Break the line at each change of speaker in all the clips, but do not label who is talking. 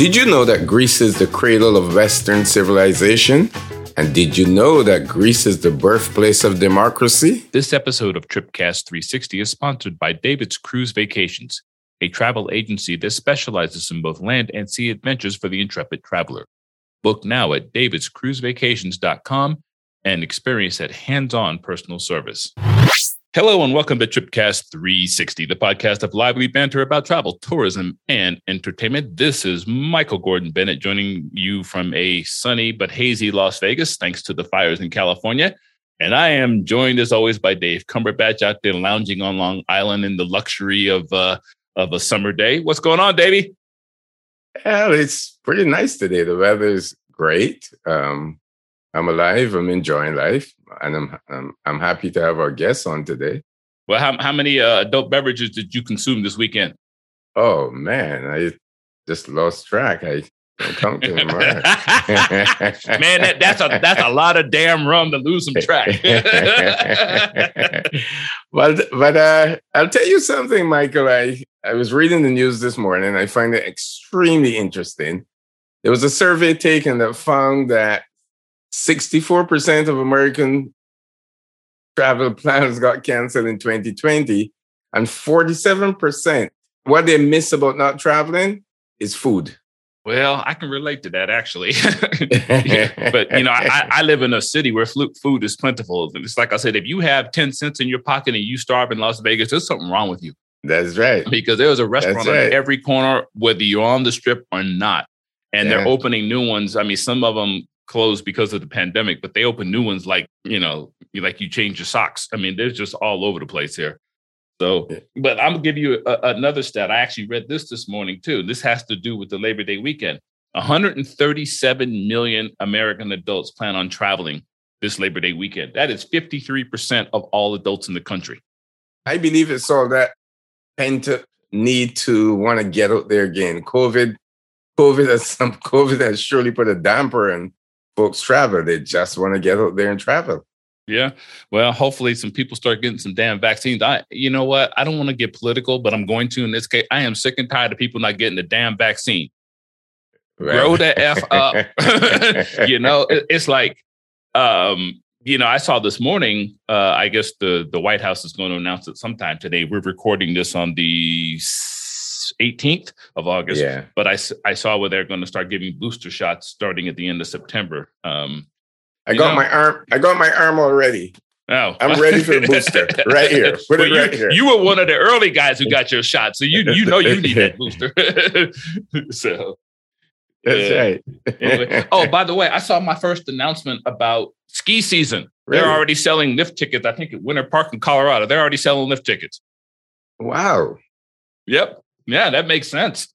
Did you know that Greece is the cradle of Western civilization? And did you know that Greece is the birthplace of democracy?
This episode of Tripcast 360 is sponsored by David's Cruise Vacations, a travel agency that specializes in both land and sea adventures for the intrepid traveler. Book now at davidscruisevacations.com and experience that hands on personal service. Hello and welcome to Tripcast 360, the podcast of lively banter about travel, tourism, and entertainment. This is Michael Gordon Bennett joining you from a sunny but hazy Las Vegas, thanks to the fires in California. And I am joined as always by Dave Cumberbatch out there lounging on Long Island in the luxury of uh, of a summer day. What's going on, Davey?
Well, it's pretty nice today. The weather's great. Um, I'm alive. I'm enjoying life, and I'm I'm, I'm happy to have our guests on today.
Well, how how many uh, adult beverages did you consume this weekend?
Oh man, I just lost track. I don't count to
man, that, that's a that's a lot of damn rum to lose some track.
but but uh, I'll tell you something, Michael. I I was reading the news this morning. I find it extremely interesting. There was a survey taken that found that 64% of American travel plans got canceled in 2020, and 47% what they miss about not traveling is food.
Well, I can relate to that actually. but you know, I, I, live in a city where food is plentiful. It's like I said, if you have 10 cents in your pocket and you starve in Las Vegas, there's something wrong with you.
That's right.
Because there's a restaurant right. on every corner, whether you're on the strip or not. And yeah. they're opening new ones. I mean, some of them closed because of the pandemic, but they open new ones like, mm. you know, like you change your socks. I mean, they're just all over the place here. So, but I'm gonna give you a, another stat. I actually read this this morning too. This has to do with the Labor Day weekend. 137 million American adults plan on traveling this Labor Day weekend. That is 53% of all adults in the country.
I believe it's all that pent up need to want to get out there again. COVID, COVID has some COVID has surely put a damper in folks travel. They just want to get out there and travel.
Yeah. Well, hopefully some people start getting some damn vaccines. I you know what? I don't want to get political, but I'm going to in this case. I am sick and tired of people not getting the damn vaccine. Right. Grow the F up. you know, it's like um, you know, I saw this morning, uh, I guess the the White House is going to announce it sometime today. We're recording this on the 18th of August. Yeah. But I, I saw where they're going to start giving booster shots starting at the end of September. Um,
I got know? my arm. I got my arm already.
Oh,
I'm ready for the booster right here. Put well, it right
you,
here.
You were one of the early guys who got your shot, so you you know you need that booster. so
that's right.
anyway. Oh, by the way, I saw my first announcement about ski season. Really? They're already selling lift tickets. I think at Winter Park in Colorado, they're already selling lift tickets.
Wow.
Yep. Yeah, that makes sense.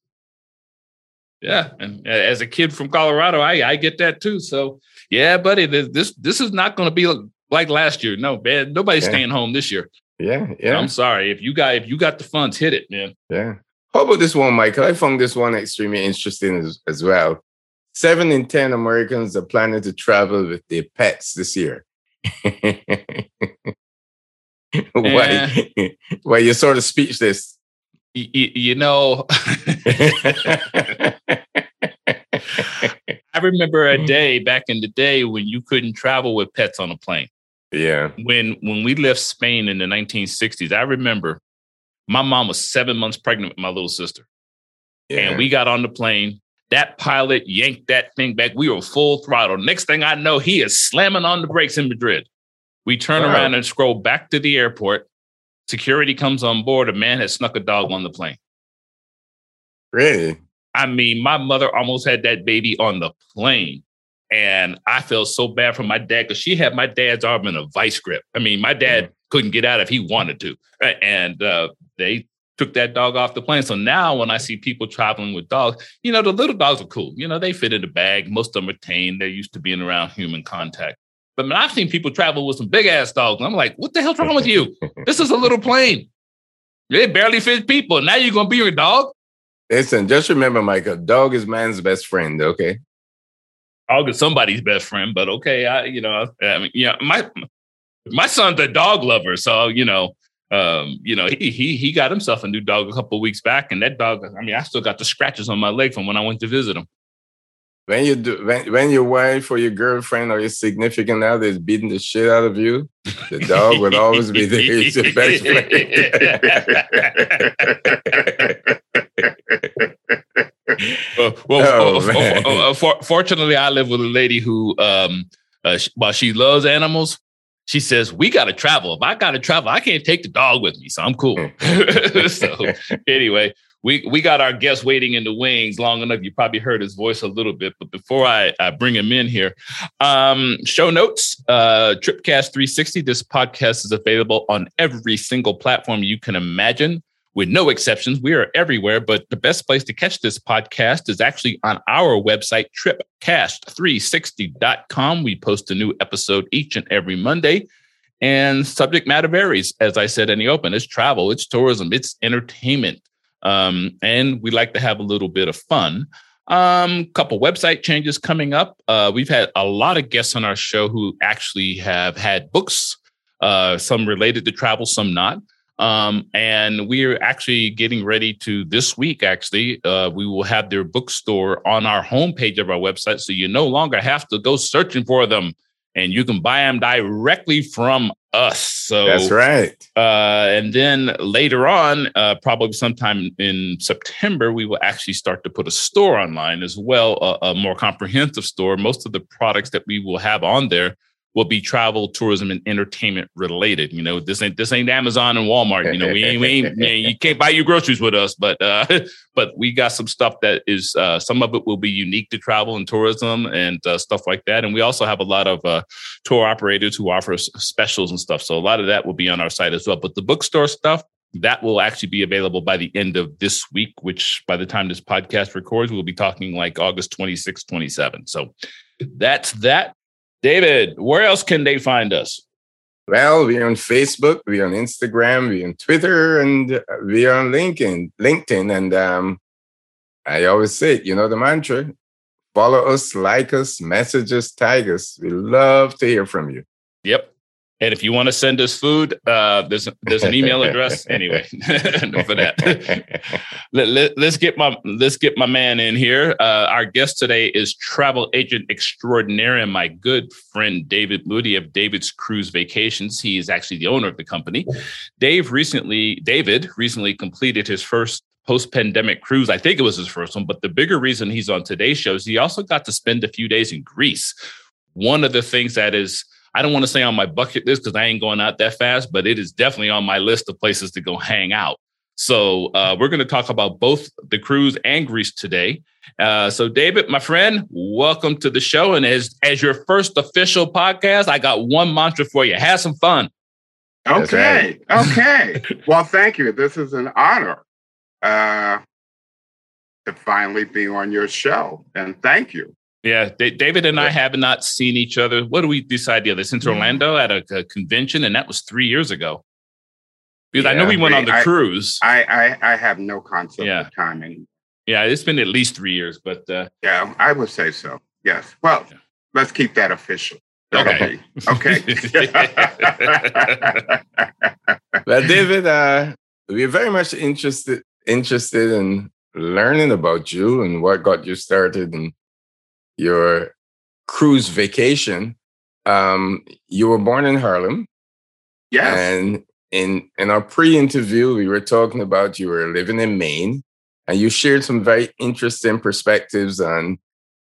Yeah, and uh, as a kid from Colorado, I I get that too. So yeah, buddy, this this is not going to be like last year. No, man, nobody's yeah. staying home this year.
Yeah, yeah.
I'm sorry if you got if you got the funds, hit it, man.
Yeah. How about this one, Michael? I found this one extremely interesting as, as well. Seven in ten Americans are planning to travel with their pets this year. why? Eh. why you're sort of speechless?
You, you know, I remember a mm. day back in the day when you couldn't travel with pets on a plane.
Yeah.
When when we left Spain in the 1960s, I remember my mom was seven months pregnant with my little sister. Yeah. And we got on the plane. That pilot yanked that thing back. We were full throttle. Next thing I know, he is slamming on the brakes in Madrid. We turn wow. around and scroll back to the airport. Security comes on board. A man has snuck a dog on the plane.
Really?
I mean, my mother almost had that baby on the plane. And I felt so bad for my dad because she had my dad's arm in a vice grip. I mean, my dad mm. couldn't get out if he wanted to. And uh, they took that dog off the plane. So now when I see people traveling with dogs, you know, the little dogs are cool. You know, they fit in the bag. Most of them are tame. They're used to being around human contact. But I've seen people travel with some big ass dogs. And I'm like, what the hell's wrong with you? this is a little plane. It barely fits people. Now you're gonna be your dog?
Listen, just remember, Mike, a dog is man's best friend, okay?
Dog is somebody's best friend, but okay, I you know, I mean, yeah, my my son's a dog lover, so you know, um, you know, he he he got himself a new dog a couple weeks back, and that dog. I mean, I still got the scratches on my leg from when I went to visit him.
When you do, when, when your wife or your girlfriend or your significant other is beating the shit out of you, the dog would always be there. It's your best
friend. well, well oh, oh, oh, fortunately, I live with a lady who, um, uh, while she loves animals, she says, We got to travel. If I got to travel, I can't take the dog with me. So I'm cool. so, anyway, we, we got our guest waiting in the wings long enough. You probably heard his voice a little bit. But before I, I bring him in here, um, show notes uh, Tripcast 360. This podcast is available on every single platform you can imagine with no exceptions. We are everywhere, but the best place to catch this podcast is actually on our website, tripcast360.com. We post a new episode each and every Monday. And subject matter varies. As I said in the open, it's travel, it's tourism, it's entertainment. Um, and we like to have a little bit of fun. Um, couple website changes coming up. Uh, we've had a lot of guests on our show who actually have had books, uh, some related to travel, some not. Um, and we're actually getting ready to this week, actually, uh, we will have their bookstore on our homepage of our website. So you no longer have to go searching for them and you can buy them directly from us. So
that's right.
Uh, and then later on, uh, probably sometime in September, we will actually start to put a store online as well, a, a more comprehensive store. Most of the products that we will have on there will be travel, tourism, and entertainment related. You know, this ain't this ain't Amazon and Walmart. You know, we ain't, we ain't man, you can't buy your groceries with us, but uh, but we got some stuff that is uh, some of it will be unique to travel and tourism and uh, stuff like that. And we also have a lot of uh, tour operators who offer specials and stuff. So a lot of that will be on our site as well. But the bookstore stuff. That will actually be available by the end of this week, which by the time this podcast records, we'll be talking like August 26, 27. So that's that. David, where else can they find us?
Well, we're on Facebook, we're on Instagram, we're on Twitter, and we're on LinkedIn. LinkedIn, and um, I always say, you know the mantra: follow us, like us, message us, tag us. We love to hear from you.
Yep. And if you want to send us food, uh, there's there's an email address anyway. for that, let, let, us get my let's get my man in here. Uh, our guest today is travel agent extraordinaire and my good friend David Moody of David's Cruise Vacations. He is actually the owner of the company. Dave recently David recently completed his first post-pandemic cruise. I think it was his first one, but the bigger reason he's on today's show is he also got to spend a few days in Greece. One of the things that is I don't want to say on my bucket list because I ain't going out that fast, but it is definitely on my list of places to go hang out. So uh, we're going to talk about both the cruise and Greece today. Uh, so David, my friend, welcome to the show. And as as your first official podcast, I got one mantra for you: have some fun.
Okay, okay. well, thank you. This is an honor uh, to finally be on your show, and thank you.
Yeah, David and I have not seen each other. What do we decide the other? Since Orlando at a, a, convention, and that was three years ago. Because yeah, I know we went on the
I,
cruise.
I, I, I have no concept yeah. of time anymore.
Yeah, it's been at least three years, but uh,
yeah, I would say so. Yes. Well, yeah. let's keep that official.
Okay.
okay.
well, David, uh, we're very much interested interested in learning about you and what got you started and your cruise vacation, um, you were born in Harlem.
Yes.
And in in our pre-interview, we were talking about you were living in Maine, and you shared some very interesting perspectives on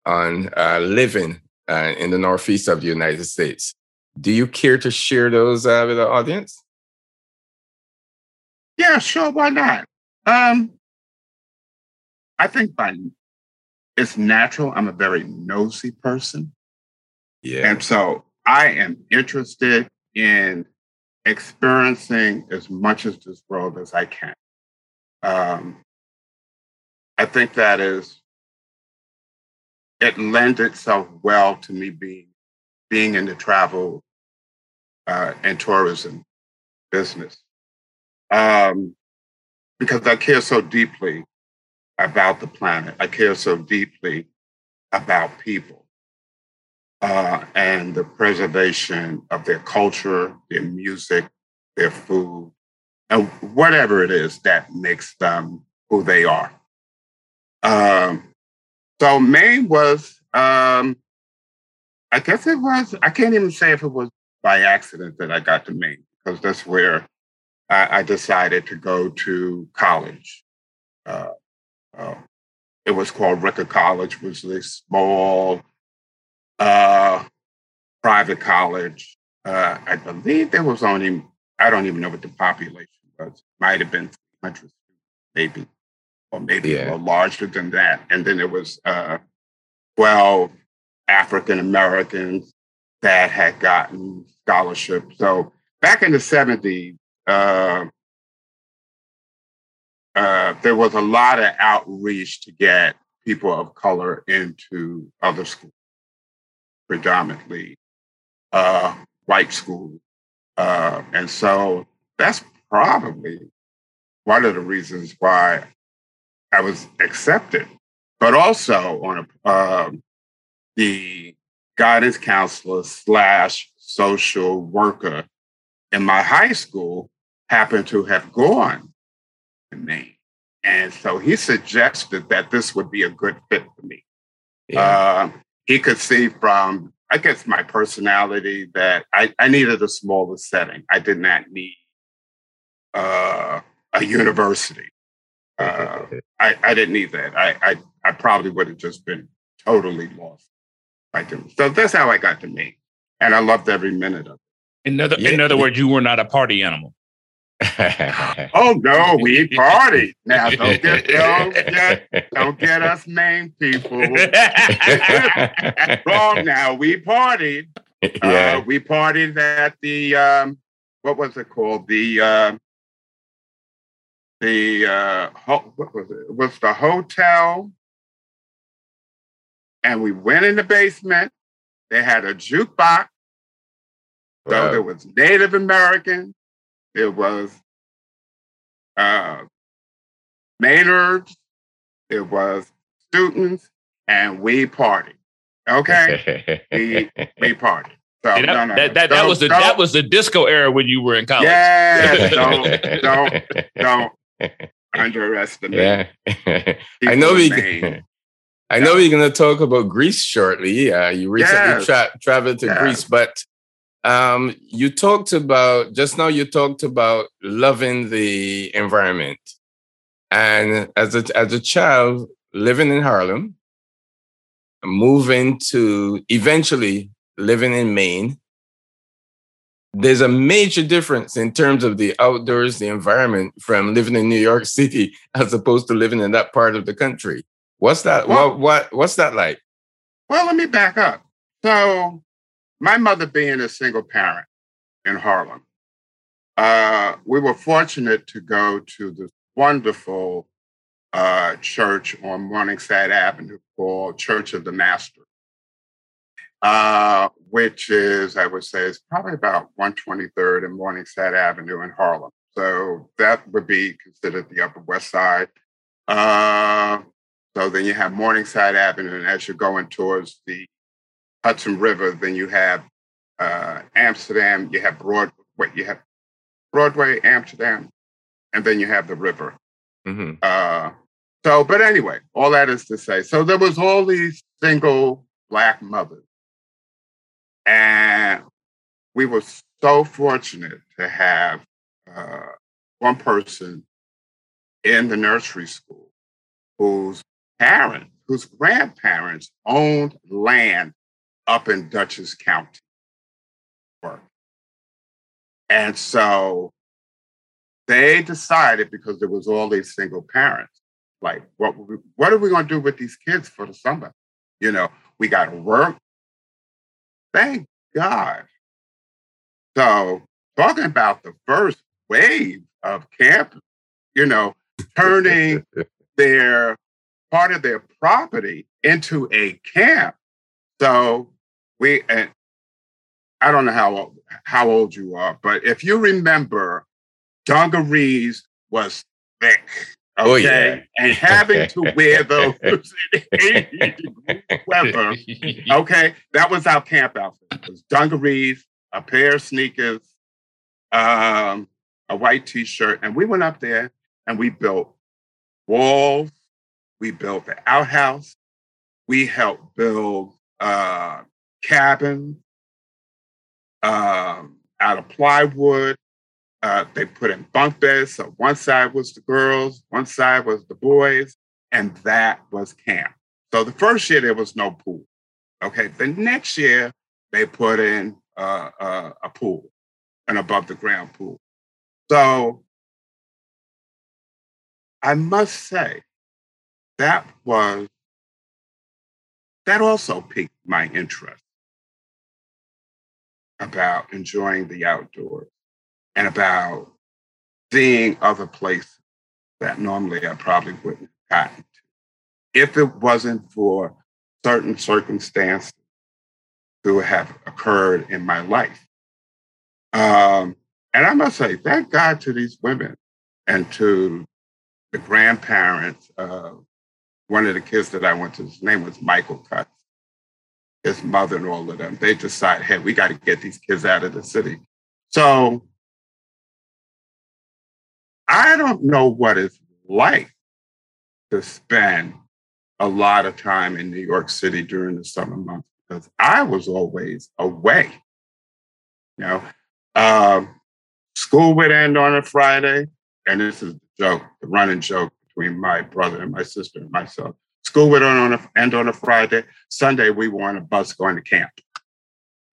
on uh, living uh, in the northeast of the United States. Do you care to share those uh, with the audience?
Yeah, sure. Why not? Um, I think by it's natural. I'm a very nosy person.
Yeah.
And so I am interested in experiencing as much of this world as I can. Um, I think that is, it lends itself well to me being, being in the travel uh, and tourism business. Um, because I care so deeply about the planet. I care so deeply about people uh, and the preservation of their culture, their music, their food, and whatever it is that makes them who they are. Um, so Maine was, um, I guess it was, I can't even say if it was by accident that I got to Maine, because that's where I, I decided to go to college. Uh, uh, it was called Ricker College, which was a small uh, private college. Uh, I believe there was only, I don't even know what the population was, might have been 300, maybe, or maybe yeah. larger than that. And then there was uh, 12 African Americans that had gotten scholarships. So back in the 70s, uh, uh, there was a lot of outreach to get people of color into other schools, predominantly uh, white schools. Uh, and so that's probably one of the reasons why I was accepted. But also on a, um, the guidance counselor slash social worker in my high school happened to have gone to Maine. And so he suggested that this would be a good fit for me. Yeah. Uh, he could see from, I guess, my personality that I, I needed a smaller setting. I did not need uh, a university. Uh, I, I didn't need that. I, I, I probably would have just been totally lost. I So that's how I got to me. And I loved every minute of it.
In other, yeah. in other words, you were not a party animal.
oh no, we party now. Don't get don't get don't get us Maine people wrong. Now we partied. Yeah. Uh, we partied at the um, what was it called? The uh, the uh, ho- what was it? it? Was the hotel? And we went in the basement. They had a jukebox. So wow. there was Native American, it was uh, Mainers, it was students, and we party. Okay, we we party.
So, that, no, no, that, that, that was the that was the disco era when you were in college.
Yeah, don't don't don't underestimate.
Yeah. I know we. I know we're going to talk about Greece shortly. Uh, you recently yes. tra- traveled to yes. Greece, but um, you talked about just now. You talked about loving the environment, and as a as a child living in Harlem, moving to eventually living in Maine. There's a major difference in terms of the outdoors, the environment from living in New York City as opposed to living in that part of the country. What's that? Well, what what what's that like?
Well, let me back up. So my mother being a single parent in Harlem, uh, we were fortunate to go to this wonderful uh, church on Morningside Avenue called Church of the Master, uh, which is, I would say, is probably about 123rd and Morningside Avenue in Harlem. So that would be considered the Upper West Side. Uh, so then you have Morningside Avenue, and as you're going towards the Hudson River, then you have uh, Amsterdam, you have Broadway, you have Broadway, Amsterdam, and then you have the river. Mm-hmm. Uh, so, but anyway, all that is to say, so there was all these single black mothers, and we were so fortunate to have uh, one person in the nursery school whose parents, whose grandparents owned land up in Dutchess County. And so they decided because there was all these single parents, like, what, we, what are we going to do with these kids for the summer? You know, we got to work. Thank God. So talking about the first wave of camp, you know, turning their part of their property into a camp. So we and I don't know how how old you are, but if you remember, dungarees was thick. Okay, oh, yeah. and having to wear those in 80 weather. Okay, that was our camp outfit. It was dungarees, a pair of sneakers, um, a white T-shirt, and we went up there and we built walls. We built the outhouse. We helped build uh, cabins um, out of plywood. Uh, they put in bunk beds. So one side was the girls, one side was the boys, and that was camp. So the first year there was no pool. Okay, the next year they put in uh, uh, a pool, an above the ground pool. So I must say that was that also piqued my interest about enjoying the outdoors and about seeing other places that normally I probably wouldn't have gotten to if it wasn't for certain circumstances to have occurred in my life. Um, and I must say, thank God to these women and to the grandparents. of one of the kids that I went to, his name was Michael Cutts, his mother and all of them. They decide, hey, we got to get these kids out of the city. So I don't know what it's like to spend a lot of time in New York City during the summer months because I was always away. You know, um, school would end on a Friday, and this is the joke, the running joke between my brother and my sister and myself. School would end on a, end on a Friday. Sunday, we were on a bus going to camp.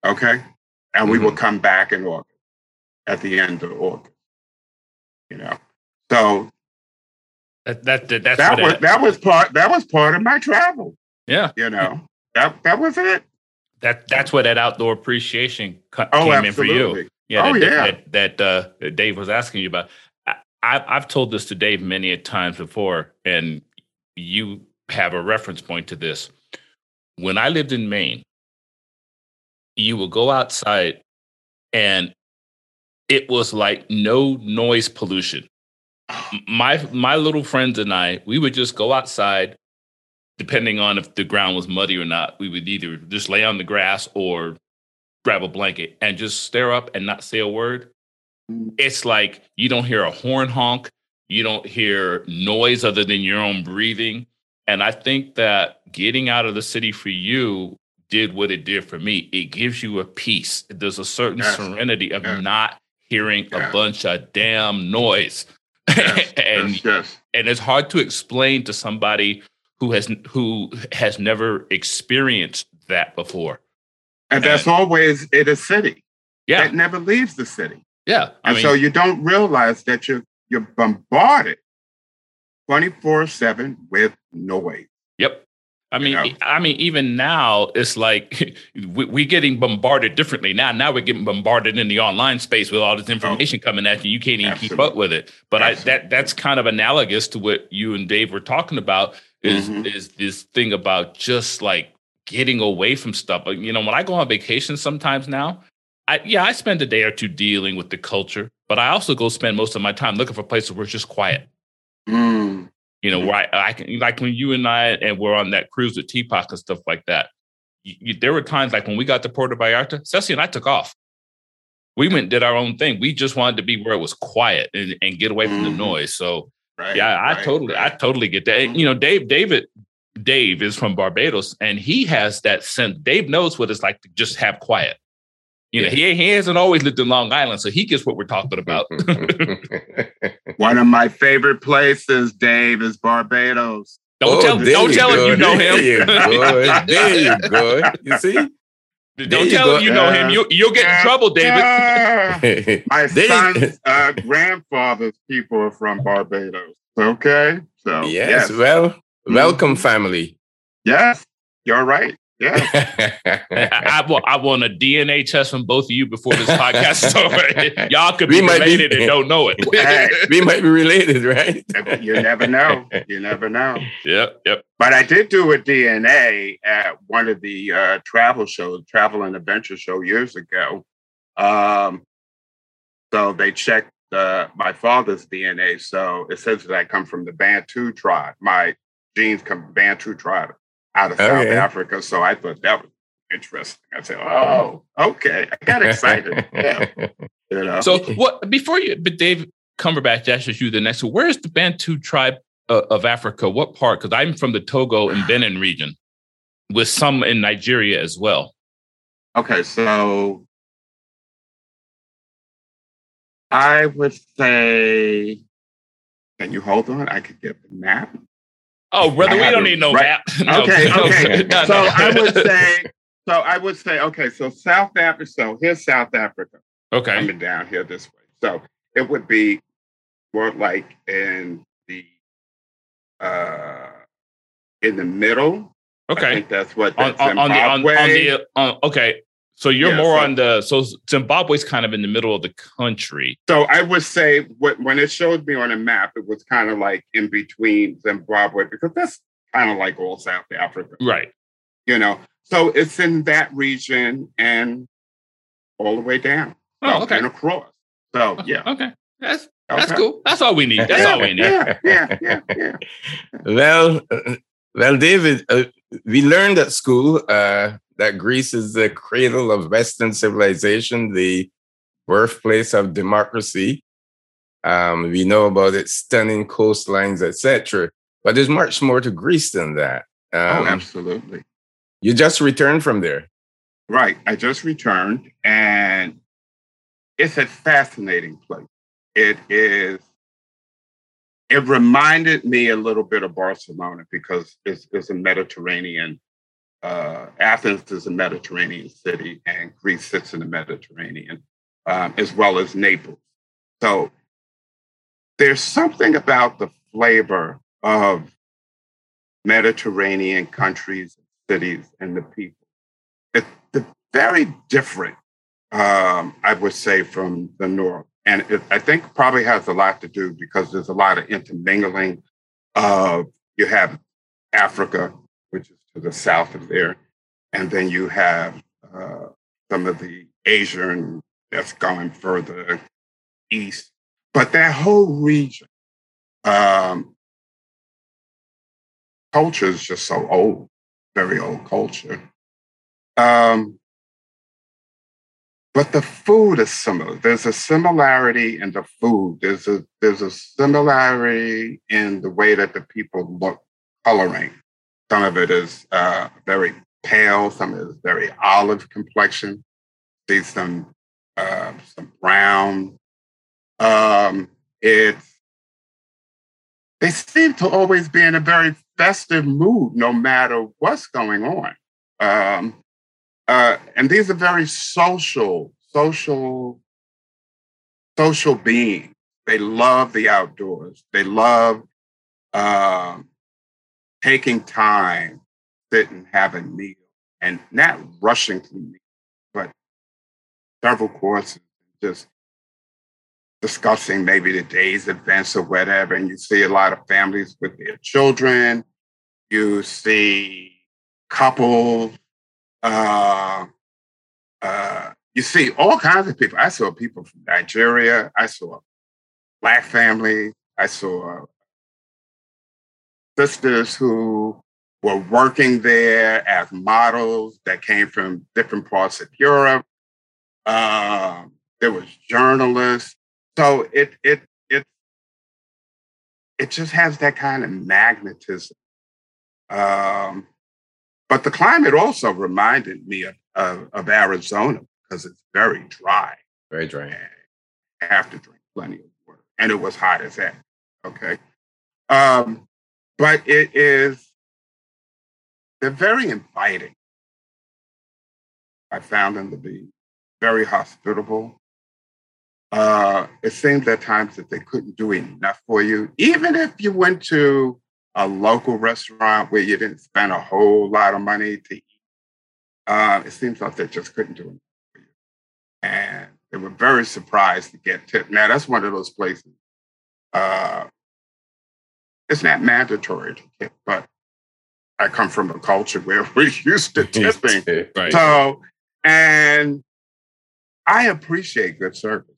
Okay, and we mm-hmm. would come back in August, at the end of August. You know, so
that that, that
that was that was part that was part of my travel.
Yeah,
you know that that was it.
That that's what that outdoor appreciation co- oh, came absolutely. in for you. Yeah,
oh,
that,
yeah.
that, that, uh, that Dave was asking you about. I, I've told this to Dave many a times before, and you have a reference point to this. When I lived in Maine, you would go outside and it was like no noise pollution. My my little friends and I, we would just go outside, depending on if the ground was muddy or not. We would either just lay on the grass or grab a blanket and just stare up and not say a word. Mm. It's like you don't hear a horn honk, you don't hear noise other than your own breathing. And I think that getting out of the city for you did what it did for me. It gives you a peace. There's a certain yes. serenity of yes. not hearing yes. a bunch of damn noise. and and it's hard to explain to somebody who has who has never experienced that before.
And that's always in a city. Yeah. That never leaves the city.
Yeah.
I and mean, so you don't realize that you're you're bombarded 24-7 with no noise.
Yep. I mean, you know? I mean, even now it's like we, are getting bombarded differently now. Now we're getting bombarded in the online space with all this oh. information oh, coming at you. You can't even absolutely. keep up with it. But I, that that's kind of analogous to what you and Dave were talking about. Is mm-hmm. is this thing about just like getting away from stuff. You know, when I go on vacation sometimes now, I yeah, I spend a day or two dealing with the culture, but I also go spend most of my time looking for places where it's just quiet.
Mm.
You know, where I, I, can like when you and I and we're on that cruise with Teapot and stuff like that. You, you, there were times like when we got to Puerto Vallarta, Ceci and I took off. We went did our own thing. We just wanted to be where it was quiet and, and get away from mm. the mm-hmm. noise. So right, yeah, I right, totally, right. I totally get that. Mm. You know, Dave, David, Dave is from Barbados, and he has that sense. Dave knows what it's like to just have quiet. You know, he, he hasn't always lived in Long Island, so he gets what we're talking mm-hmm. about. Mm-hmm.
One of my favorite places, Dave, is Barbados.
Don't oh, tell, don't tell him you know him.
There you go. There you go. You see?
Don't tell him you know him. You, you'll get in trouble, David.
my son's uh, grandfather's people are from Barbados. Okay. So,
yes, yes. well, mm-hmm. Welcome, family.
Yes, you're right. Yeah.
I, I, I, want a DNA test from both of you before this podcast is over. Y'all could be we related be, and don't know it.
we might be related, right?
you never know. You never know.
Yep, yep.
But I did do a DNA at one of the uh, travel shows, travel and adventure show years ago. Um, so they checked uh, my father's DNA. So it says that I come from the Bantu tribe. My genes come Bantu tribe out of South Africa. So I thought that was interesting. I said, oh, okay. I got excited. yeah.
You know? So what before you but Dave Cumberbatch asks you the next one, where's the Bantu tribe uh, of Africa? What part? Because I'm from the Togo and Benin region, with some in Nigeria as well.
Okay, so I would say, can you hold on? I could get the map.
Oh, brother, we don't need no right. map.
no, okay, okay. No, so. I would say, so I would say, okay, so South Africa. So here's South Africa.
Okay,
coming down here this way. So it would be more like in the uh in the middle.
Okay, I
think that's what that's
on, on, the on, on the uh, okay. So you're yeah, more so, on the so Zimbabwe's kind of in the middle of the country.
So I would say what, when it showed me on a map, it was kind of like in between Zimbabwe because that's kind of like all South Africa,
right?
You know, so it's in that region and all the way down,
oh, okay,
and across. So yeah,
okay, that's that's cool. That's all we need. That's all we need.
yeah, yeah, yeah, yeah.
well, uh, well, David, uh, we learned at school uh, that Greece is the cradle of Western civilization, the birthplace of democracy. Um, we know about its stunning coastlines, etc. But there's much more to Greece than that.
Oh, um, oh, absolutely.
You just returned from there.
Right. I just returned, and it's a fascinating place. It is. It reminded me a little bit of Barcelona because it's, it's a Mediterranean uh, Athens is a Mediterranean city, and Greece sits in the Mediterranean, um, as well as Naples. So there's something about the flavor of Mediterranean countries, cities, and the people. It's very different, um, I would say, from the North. And it, I think probably has a lot to do because there's a lot of intermingling of, you have Africa, which is to the south of there. And then you have uh, some of the Asian that's going further east. But that whole region, um, culture is just so old, very old culture. Um, but the food is similar. There's a similarity in the food. There's a there's a similarity in the way that the people look coloring. Some of it is uh, very pale, some of it is very olive complexion. See some uh, some brown. Um, it's they seem to always be in a very festive mood, no matter what's going on. Um, uh, and these are very social, social, social beings. They love the outdoors. They love um, taking time, sitting, having meal, and not rushing to meal, but several courses, just discussing maybe the day's events or whatever. And you see a lot of families with their children. You see couples. Uh, uh, you see all kinds of people. I saw people from Nigeria. I saw black family. I saw sisters who were working there as models that came from different parts of Europe. Um, there was journalists. So it it it it just has that kind of magnetism. Um, but the climate also reminded me of, of, of Arizona because it's very dry.
Very dry.
I have to drink plenty of water. And it was hot as that. Okay. Um, but it is, they're very inviting. I found them to be very hospitable. Uh, it seems at times that they couldn't do enough for you. Even if you went to a local restaurant where you didn't spend a whole lot of money to eat, uh, it seems like they just couldn't do you. And they were very surprised to get tipped. Now, that's one of those places uh, it's not mandatory to tip, but I come from a culture where we're used to tipping. right. So, and I appreciate good service.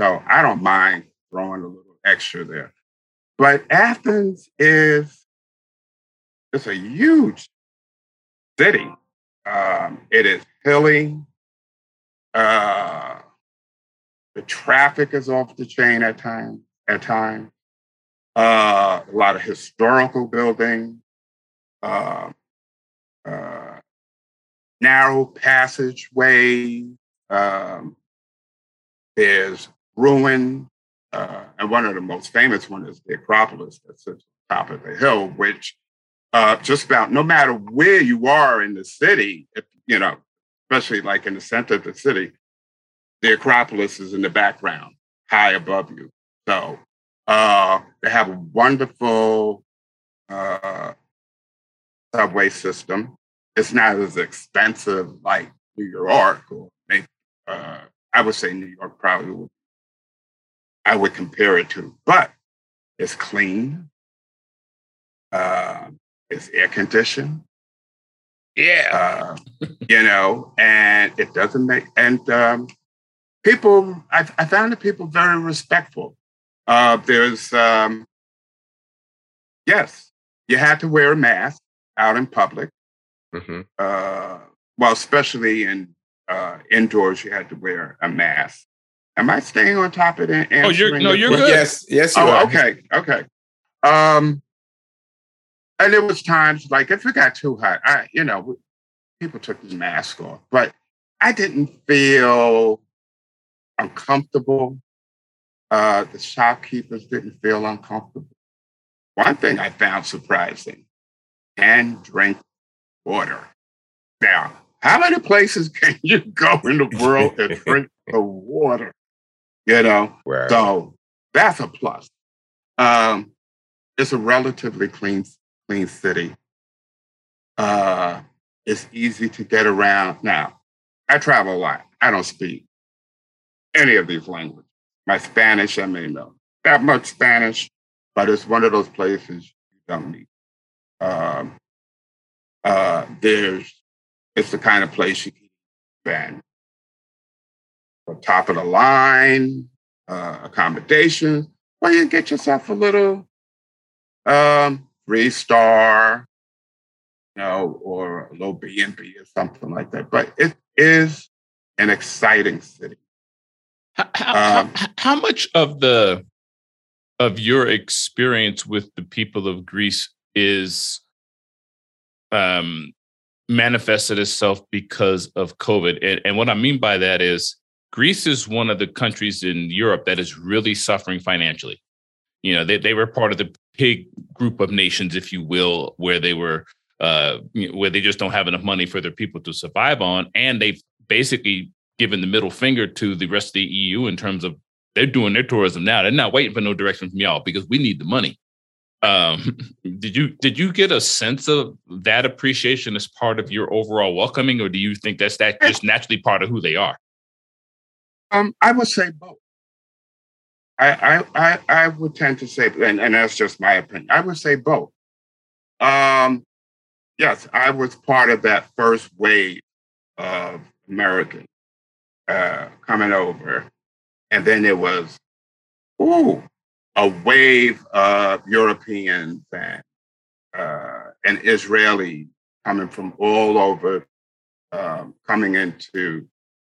So I don't mind throwing a little extra there. But Athens is it's a huge city. Um, it is hilly. Uh, the traffic is off the chain at times. At times, uh, a lot of historical buildings, uh, uh, narrow passageway. Um, there's ruin, uh, and one of the most famous one is the Acropolis that sits on top of the hill, which uh, just about no matter where you are in the city, if, you know, especially like in the center of the city, the Acropolis is in the background, high above you. So uh, they have a wonderful uh, subway system. It's not as expensive like New York or maybe, uh, I would say New York probably would, I would compare it to, but it's clean. Uh, it's air conditioned.
Yeah.
Uh, you know, and it doesn't make, and um, people, I, I found the people very respectful. Uh, there's, um, yes, you had to wear a mask out in public.
Mm-hmm.
Uh, well, especially in uh, indoors, you had to wear a mask. Am I staying on top of it?
Oh, you're no, you're good.
yes, yes, you
Oh,
are.
okay, okay. Um, and there was times like if it got too hot, I, you know, people took the mask off, but I didn't feel uncomfortable. Uh, the shopkeepers didn't feel uncomfortable. One thing I found surprising: can drink water. Now, how many places can you go in the world and drink the water? You know,
Where?
so that's a plus. Um, it's a relatively clean, clean city. Uh, it's easy to get around. Now, I travel a lot. I don't speak any of these languages. My Spanish, I may know that much Spanish, but it's one of those places you don't need. Um, uh, there's, it's the kind of place you can spend top of the line, uh, accommodations, or you get yourself a little um, three star, you know, or a little B and B or something like that. But it is an exciting city.
How, how,
Um,
how, how much of the of your experience with the people of Greece is um, manifested itself because of COVID? And, and what I mean by that is Greece is one of the countries in Europe that is really suffering financially. You know, they, they were part of the big group of nations, if you will, where they were uh, you know, where they just don't have enough money for their people to survive on, and they've basically given the middle finger to the rest of the EU in terms of they're doing their tourism now. They're not waiting for no direction from y'all because we need the money. Um, did you did you get a sense of that appreciation as part of your overall welcoming, or do you think that's that just naturally part of who they are?
Um, I would say both. I, I, I, I would tend to say, and, and that's just my opinion. I would say both. Um, yes, I was part of that first wave of Americans uh, coming over, and then there was, ooh, a wave of Europeans and uh, and Israelis coming from all over, um, coming into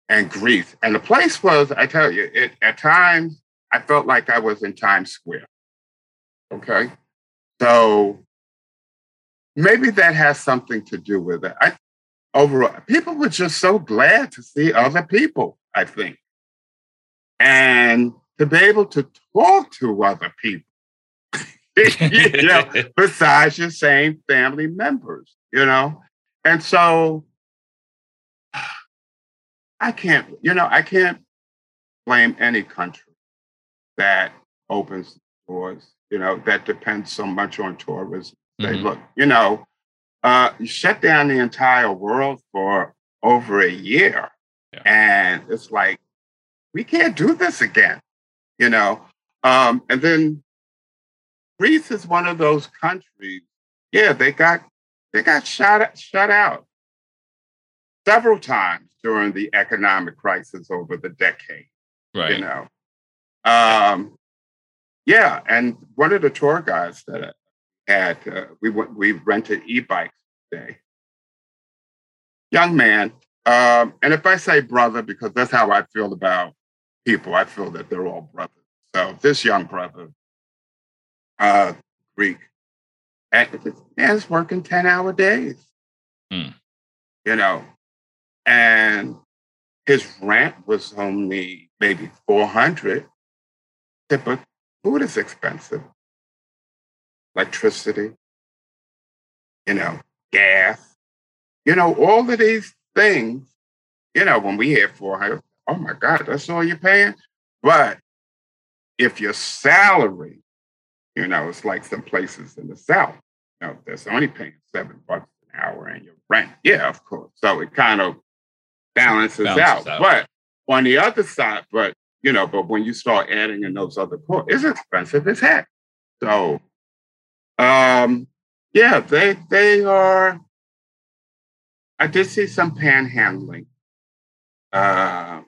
and Greece. And the place was, I tell you, it, at times I felt like I was in Times Square. Okay. So maybe that has something to do with it. I, overall, people were just so glad to see other people, I think. And to be able to talk to other people, you know, besides your same family members, you know? And so I can't, you know, I can't blame any country that opens doors, you know, that depends so much on tourism. Say,
Mhm.
look, you know, uh, you shut down the entire world for over a year.
Yeah.
And it's like, we can't do this again, you know? Um, and then Greece is one of those countries, yeah, they got they got shut shut out several times during the economic crisis over the decade
Right.
you know. Um, yeah, and one of the tour guides that I had, uh, we went, we rented e-bikes today, young man. Um, and if I say brother, because that's how I feel about people, I feel that they're all brothers. So this young brother, uh, Greek, and man's working 10 hour days.
Hmm.
You know, and his rent was only maybe 400. But food is expensive. Electricity, you know, gas, you know, all of these things, you know, when we hear 400, oh my God, that's all you're paying. But if your salary, you know, it's like some places in the South, you know, that's only paying seven bucks an hour and your rent. Yeah, of course. So it kind of balances,
Balances
out.
out.
But on the other side, but you know, but when you start adding in those other costs, it's expensive as heck. So um yeah, they they are I did see some panhandling. Uh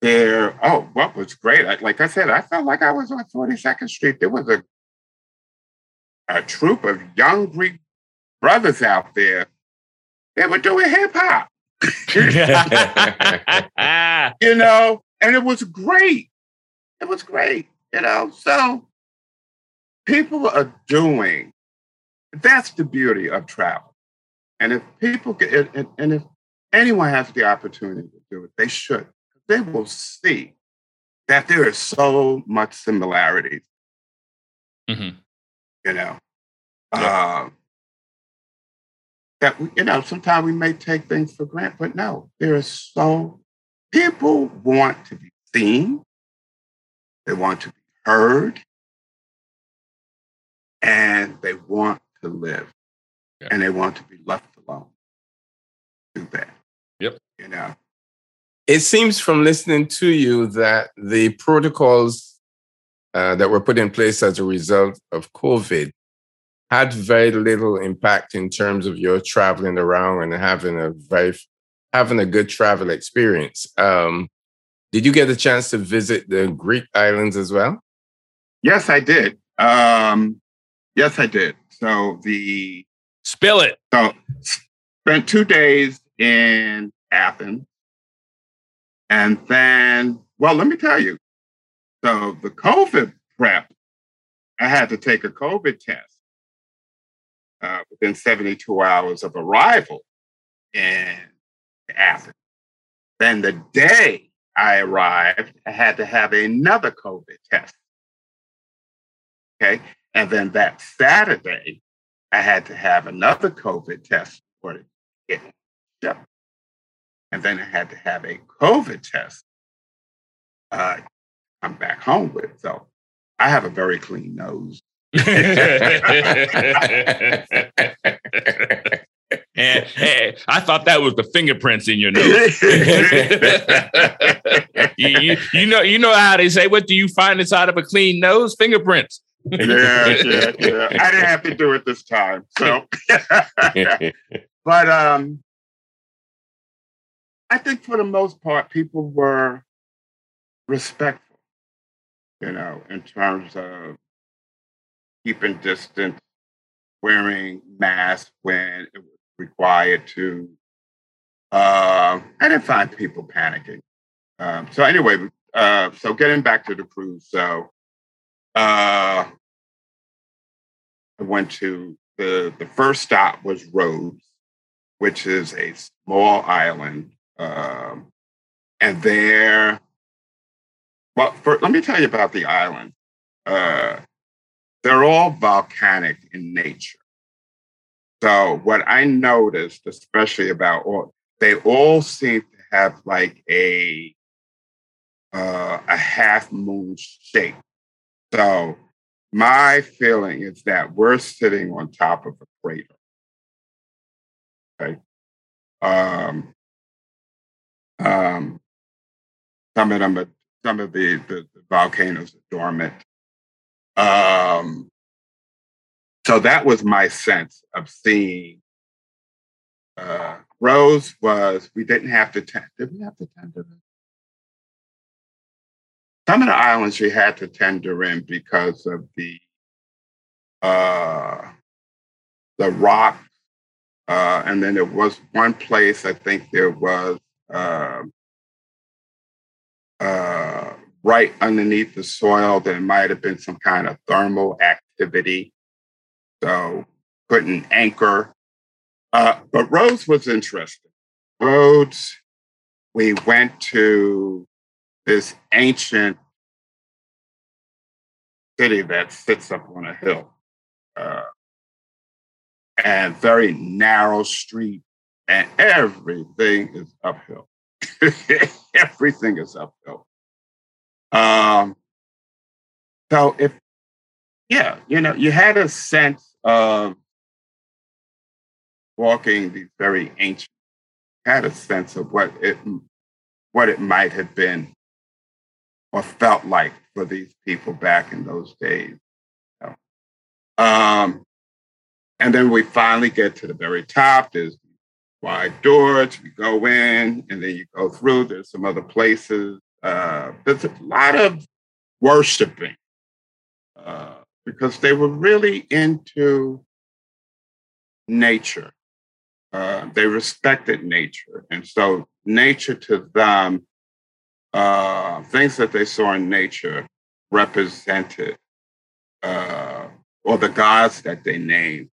there, oh, what was great? I, like I said, I felt like I was on 42nd Street. There was a a troop of young Greek brothers out there. They were doing hip hop, you know, and it was great. It was great, you know. So people are doing. That's the beauty of travel, and if people get, and, and if anyone has the opportunity to do it, they should. They will see that there is so much similarities
Mhm.
you know.
Yeah.
Um, that we, you know, sometimes we may take things for granted, but no, there is so people want to be seen, they want to be heard, and they want to live,
Yeah.
and they want to be left alone. Do that.
Yep.
You know.
It seems from listening to you that the protocols uh, that were put in place as a result of COVID had very little impact in terms of your traveling around and having a very having a good travel experience. Um, did you get a chance to visit the Greek islands as well?
Yes, I did. Um, yes, I did. So the
Spill it.
So spent two days in Athens. And then, well, let me tell you. So the COVID prep, I had to take a COVID test uh, within 72 hours of arrival in Athens. Then the day I arrived, I had to have another COVID test. Okay. And then that Saturday, I had to have another COVID test for it. shipped. And then I had to have a COVID test uh, come back home with. So I have a very clean nose.
And, hey, I thought that was the fingerprints in your nose. you, you, you know, you know how they say, "What do you find inside of a clean nose? Fingerprints."
yeah, yeah, yeah. I didn't have to do it this time. So, but um, I think for the most part, people were respectful, you know, in terms of keeping distance, wearing masks when it was required to. Uh, I didn't find people panicking. Um, so anyway, uh, so getting back to the cruise, so uh, I went to the the first stop was Rhodes, which is a small island, um, and there. Well, for, let me tell you about the island. Uh, they're all volcanic in nature. So what I noticed, especially about all, they all seem to have like a uh, a half moon shape. So my feeling is that we're sitting on top of a crater. Okay. Um, um, some of them are, some of the, the, the volcanoes are dormant. Um, so that was my sense of seeing. Uh, Rhodes was, we didn't have to tend, did we have to tender? Some of the islands we had to tender in because of the uh, the rock Uh, and then there was one place, I think there was uh, uh, right underneath the soil, there might have been some kind of thermal activity. So couldn't anchor. Uh, but Rhodes was interesting. Rhodes, we went to this ancient city that sits up on a hill. Uh, and very narrow street, and everything is uphill. everything is uphill. Um, so if, yeah, you know, you had a sense of walking these very ancient, had a sense of what it what it might have been or felt like for these people back in those days. Um, and then we finally get to the very top. There's wide doors. You go in, and then you go through. There's some other places. Uh, there's a lot of worshiping uh, because they were really into nature. Uh, they respected nature, and so nature to them, uh, things that they saw in nature represented, uh, or the gods that they named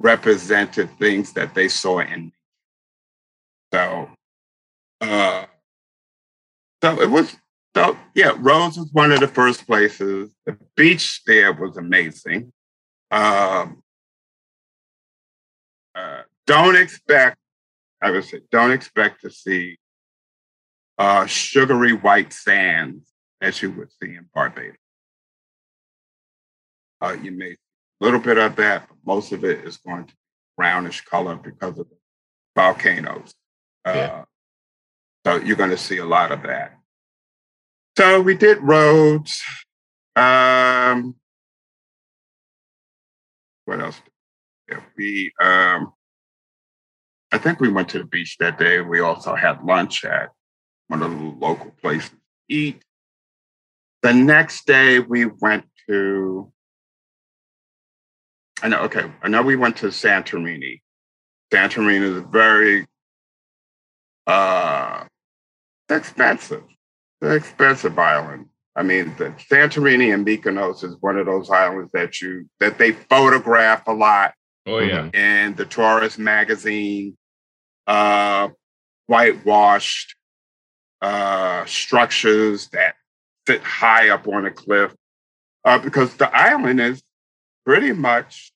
represented things that they saw in so uh so it was so yeah Rhodes was one of the first places. The beach there was amazing. Um uh, don't expect i would say don't expect to see uh sugary white sands as you would see in barbados. Uh, you may a little bit of that, but most of it is going to be brownish color because of the volcanoes. Uh, So you're going to see a lot of that. So we did Rhodes. Um, what else? We, um, I think we went to the beach that day. We also had lunch at one of the local places to eat. The next day, we went to I know. Okay, I know we went to Santorini. Santorini is very uh, expensive. It's expensive island. I mean, the Santorini and Mykonos is one of those islands that you that they photograph a lot.
Oh yeah,
in the tourist magazine, uh, whitewashed uh, structures that sit high up on a cliff, uh, because the island is pretty much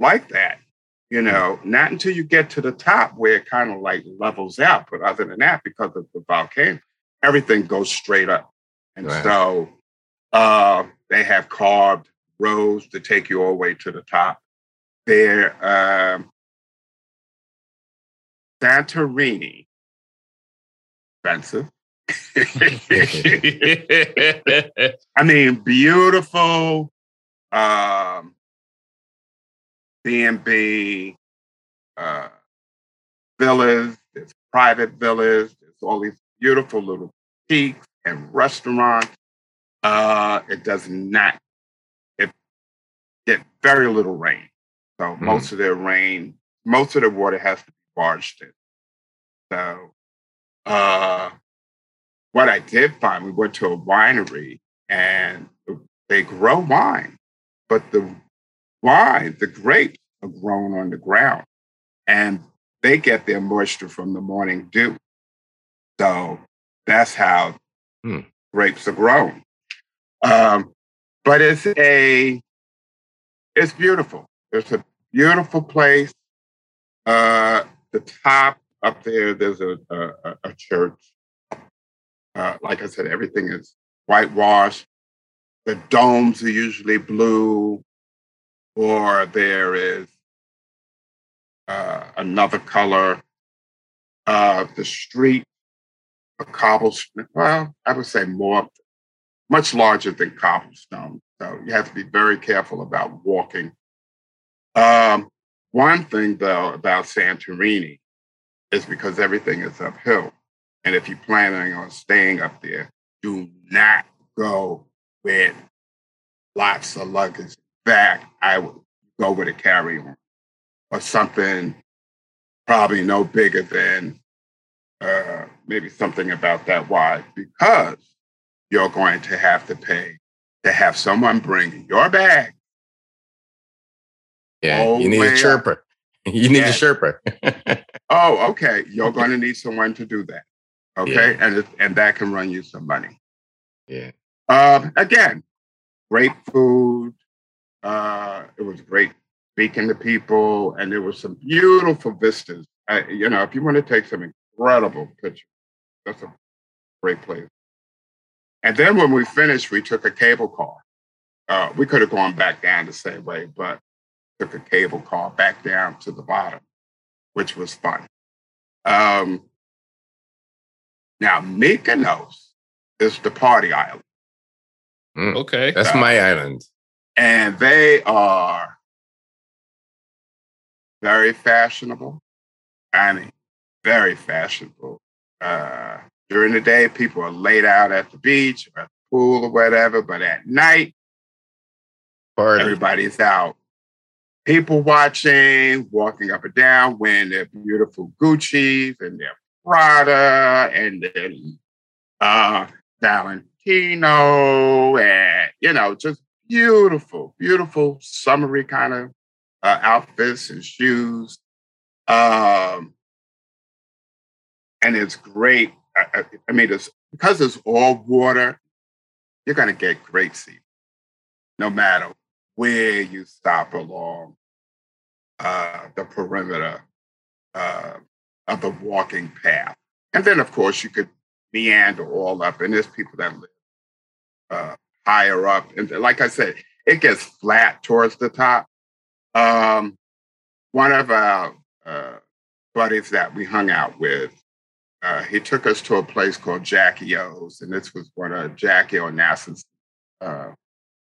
like that. You know, not until you get to the top where it kind of like levels out. But other than that, because of the volcano, everything goes straight up. And right. so uh, they have carved roads to take you all the way to the top. There, um, Santorini, expensive. I mean, beautiful, um, B&B, uh, villas, there's private villas, there's all these beautiful little boutiques and restaurants. Uh, it does not, it get very little rain. So mm most of their rain, most of the water has to be barged in. So uh, what I did find, we went to a winery and they grow wine, but the wine, the grapes are grown on the ground and they get their moisture from the morning dew. So that's how hmm. grapes are grown. Um, but it's a, it's beautiful. It's a beautiful place. Uh, the top up there, there's a, a, a church. Uh, like I said, everything is whitewashed. The domes are usually blue or there is uh, another color. Uh, the street, a cobblestone, well, I would say more, much larger than cobblestone. So you have to be very careful about walking. Um, one thing, though, about Santorini is because everything is uphill. And if you're planning on staying up there, do not go with lots of luggage back, I would go with a carry on. or something probably no bigger than uh, maybe something about that wide because you're going to have to pay to have someone bring your bag.
Yeah, you need a Sherpa. You need
Yeah.
a Sherpa.
Oh, okay. You're going to need someone to do that. Okay, and and that can run you some money.
yeah.
Um, again, great food. Uh, it was great speaking to people, and there were some beautiful vistas. I, you know, if you want to take some incredible pictures, that's a great place. And then when we finished, we took a cable car. Uh, we could have gone back down the same way, but took a cable car back down to the bottom, which was fun. Um, now, Mykonos is the party island.
Okay.
That's my island.
And they are very fashionable. I mean, very fashionable. Uh, during the day, people are laid out at the beach or at the pool or whatever, but at night,
Party.
everybody's out. People watching, walking up and down, wearing their beautiful Gucci's and their Prada and their uh, Valentino, and you know, just beautiful, beautiful summery kind of uh, outfits and shoes. Um, and it's great. I, I, I mean, it's because it's all water. You're going to get great seating, no matter where you stop along uh, the perimeter uh, of the walking path. And then, of course, you could meander all up, and there's people that live uh, higher up. And like I said, it gets flat towards the top. Um, one of our uh, buddies that we hung out with, uh, he took us to a place called Jackie O's, and this was one of Jackie Onassis' uh,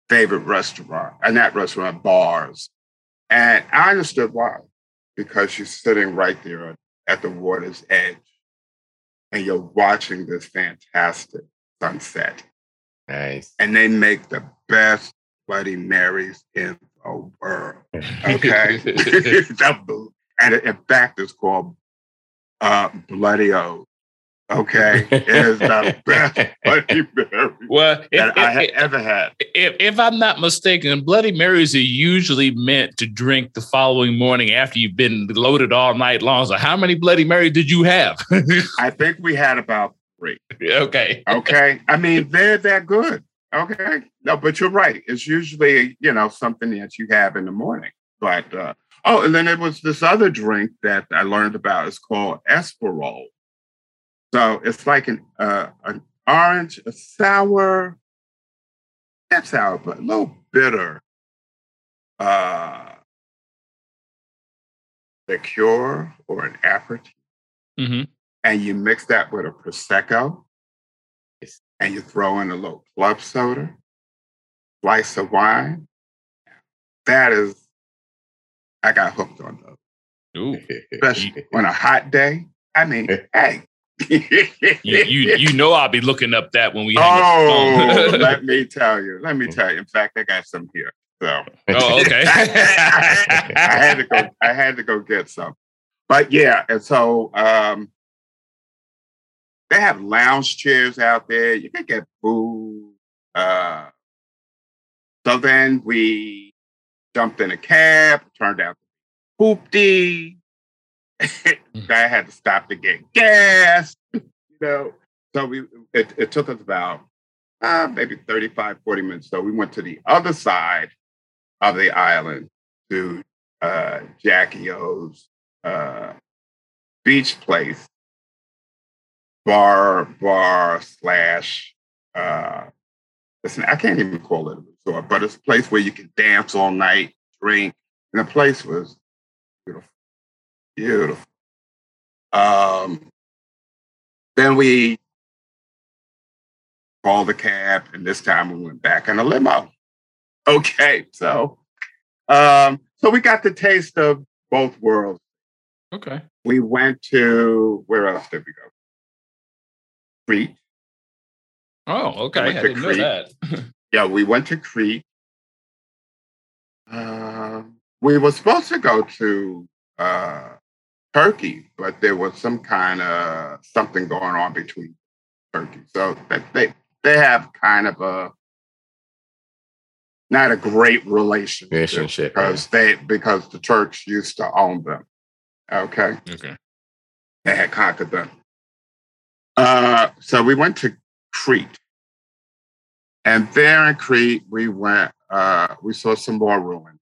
favorite restaurant, and that restaurant bars. And I understood why, because she's sitting right there at the water's edge, and you're watching this fantastic sunset
Nice.
and they make the best Bloody Marys in the world. Okay. And in fact, it's called uh, Bloody O. Okay. It is the best Bloody Mary
well, if,
that I have
if,
ever had.
if, if I'm not mistaken, Bloody Marys are usually meant to drink the following morning after you've been loaded all night long. So, how many Bloody Marys did you have?
I think we had about three.
okay.
Okay. I mean, they're that good. Okay. No, but you're right. It's usually, you know, something that you have in the morning. But uh oh, and then there was this other drink that I learned about. It's called Aperol. So it's like an uh an orange, a sour, not sour, but a little bitter uh liqueur or an aperitif
hmm
and you mix that with a prosecco, and you throw in a little club soda, slice of wine. That is, I got hooked on those,
Ooh.
especially on a hot day. I mean, hey.
You, you you know I'll be looking up that when we
oh,
phone.
let me tell you. Let me tell you. In fact, I got some here. So
oh, okay.
I had to go. I had to go get some. But yeah, and so um, they have lounge chairs out there. You can get food. Uh, so then we jumped in a cab. Turned out hoopty. I had to stop to get gas. You know, so we it, it took us about uh, maybe 35, 40 minutes. So we went to the other side of the island to uh, Jackie O's uh, beach place, bar, bar slash. Uh, listen, I can't even call it a resort, but it's a place where you can dance all night, drink, and the place was beautiful, beautiful. Um, then we called a cab, and this time we went back in a limo. Okay, so um, so we got the taste of both worlds.
okay.
We went to where else did we go? Crete.
Oh, okay. I
went
didn't know that.
Yeah, we went to Crete. Uh, we were supposed to go to uh, Turkey, but there was some kind of something going on between Turkey. So that they they have kind of a not a great relationship,
Relationship,
because they because the Turks used to own them. Okay,
Okay.
they had conquered them. So we went to Crete, and there in Crete we went. Uh, we saw some more ruins.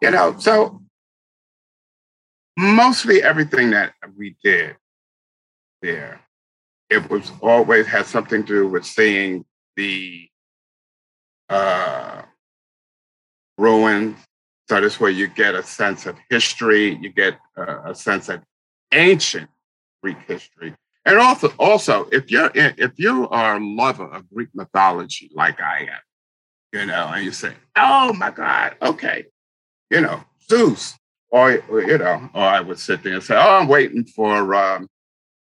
You know, so mostly everything that we did there, it was always had something to do with seeing the uh, ruins. So this way you get a sense of history, you get uh, a sense of ancient Greek history. And also, also, if you're if you are a lover of Greek mythology like I am, you know, and you say, "Oh my God, okay," you know, Zeus, or, you know, or I would sit there and say, "Oh, I'm waiting for um,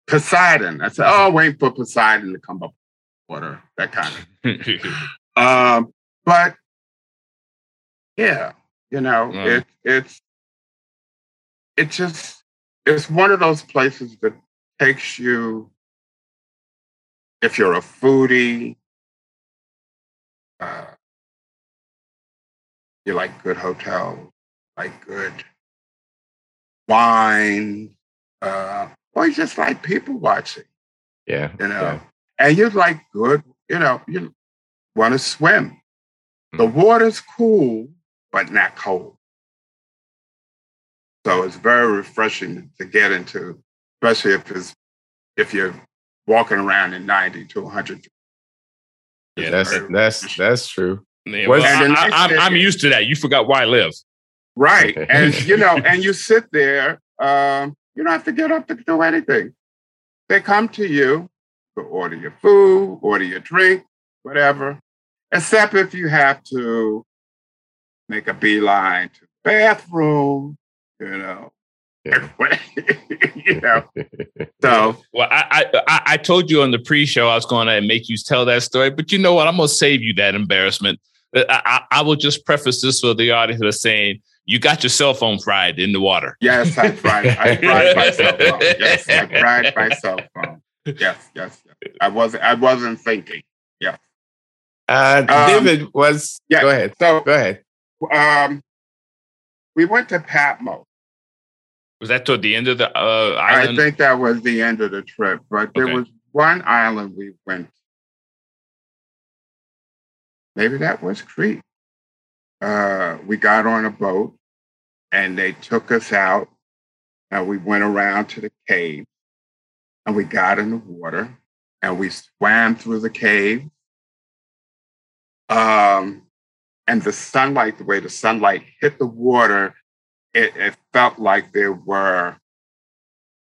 Poseidon." I say, "Oh, I'm waiting for Poseidon to come up with water," that kind of. Um, but yeah, you know,
Wow.
it it's it just it's one of those places that takes you if you're a foodie, uh, you like good hotels, like good wine, uh, or you just like people watching,
Yeah.
you know,
yeah.
and you like good, you know, you want to swim. The
Mm.
water's cool, but not cold. So it's very refreshing to get into, especially if it's if you're walking around in 90 to 100.
Yeah,
that's
very
that's that's true.
Yeah, well,
And the
I,
nice
am I'm used to that. You forgot why I live.
Right. And you know, and you sit there, um, you don't have to get up to do anything. They come to you to order your food, order your drink, whatever. Except if you have to make a beeline to the bathroom, you know.
Yeah.
you know. So
Well, I, I I- I told you on the pre-show I was going to make you tell that story, but you know what? I'm going to save you that embarrassment. Uh, I, I, I will just preface this for the audience by saying you got your cell phone fried in the water.
yes, I fried I fried my cell phone. Yes, I fried my cell phone. Yes, yes, yes. I wasn't I wasn't thinking. Yeah.
Uh,
Um,
David was.
yeah.
Go ahead.
So
Go ahead.
um, we went to Patmos.
Was that toward the end of the uh,
I think that was the end of the trip, but there
Okay.
was one island we went. Maybe that was Crete. Uh, we got on a boat, and they took us out, and we went around to the cave, and we got in the water, and we swam through the cave. Um, and the sunlight, the way the sunlight hit the water, it, it felt like there were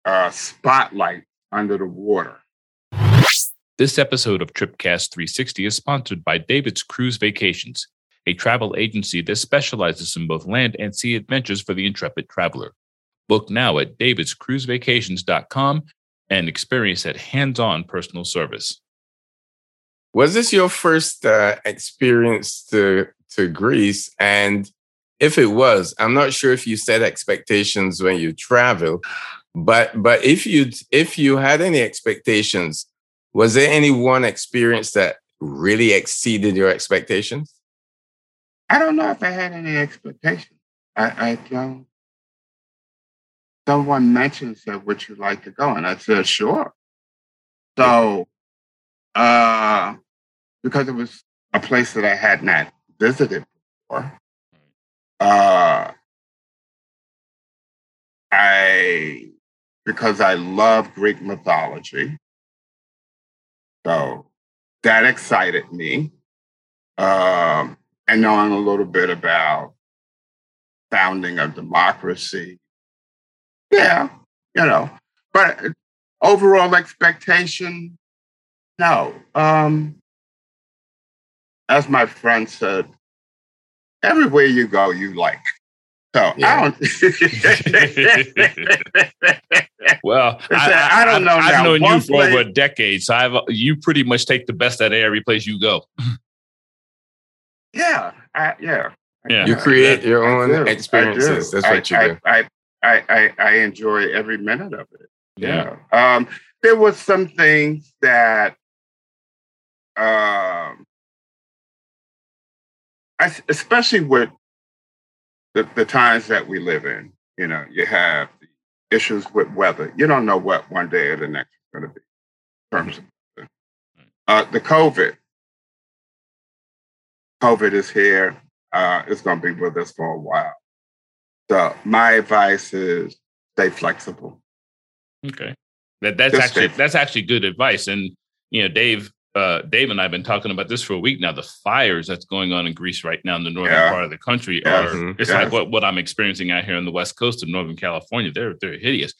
uh, spotlight under the water.
This episode of Tripcast 360 is sponsored by David's Cruise Vacations, a travel agency that specializes in both land and sea adventures for the intrepid traveler. Book now at davidscruisevacations.com and experience that hands-on personal service.
Was this your first uh, experience to to Greece? And if it was, I'm not sure if you set expectations when you travel, but but if you if you had any expectations, was there any one experience that really exceeded your expectations?
I don't know if I had any expectations. I, I don't. Someone mentioned, said, Would you like to go? And I said, Sure. So, uh, because it was a place that I had not visited before, uh, I, because I love Greek mythology, so that excited me. Um, and knowing a little bit about founding of democracy. Yeah, you know, but overall expectation, no. Um, as my friend said, everywhere you go, you like. So
Yeah.
I don't.
Well,
I a- I don't know
I've,
now.
known you
One
for over a decade, so I've you pretty much take the best out of every place you go.
yeah, I, yeah.
Yeah.
You create your
I
own
do. I
experiences. That's what
I,
you do.
I, I, I, I enjoy every minute of it.
Yeah.
Yeah. Um, there was some things that um I, especially with the, the times that we live in, you know, you have the issues with weather. You don't know what one day or the next is going to be in terms of weather. Uh, the COVID. COVID is here. Uh, it's going to be with us for a while. So my advice is stay flexible.
Okay. That that's
Just
actually that's actually good advice. And you know, Dave, uh, Dave and I have been talking about this for a week now. The fires that's going on in Greece right now in the northern
Yeah.
part of the country
Yes.
are
Mhm.
it's
Yes.
like what, what I'm experiencing out here on the west coast of Northern California. They're they're hideous.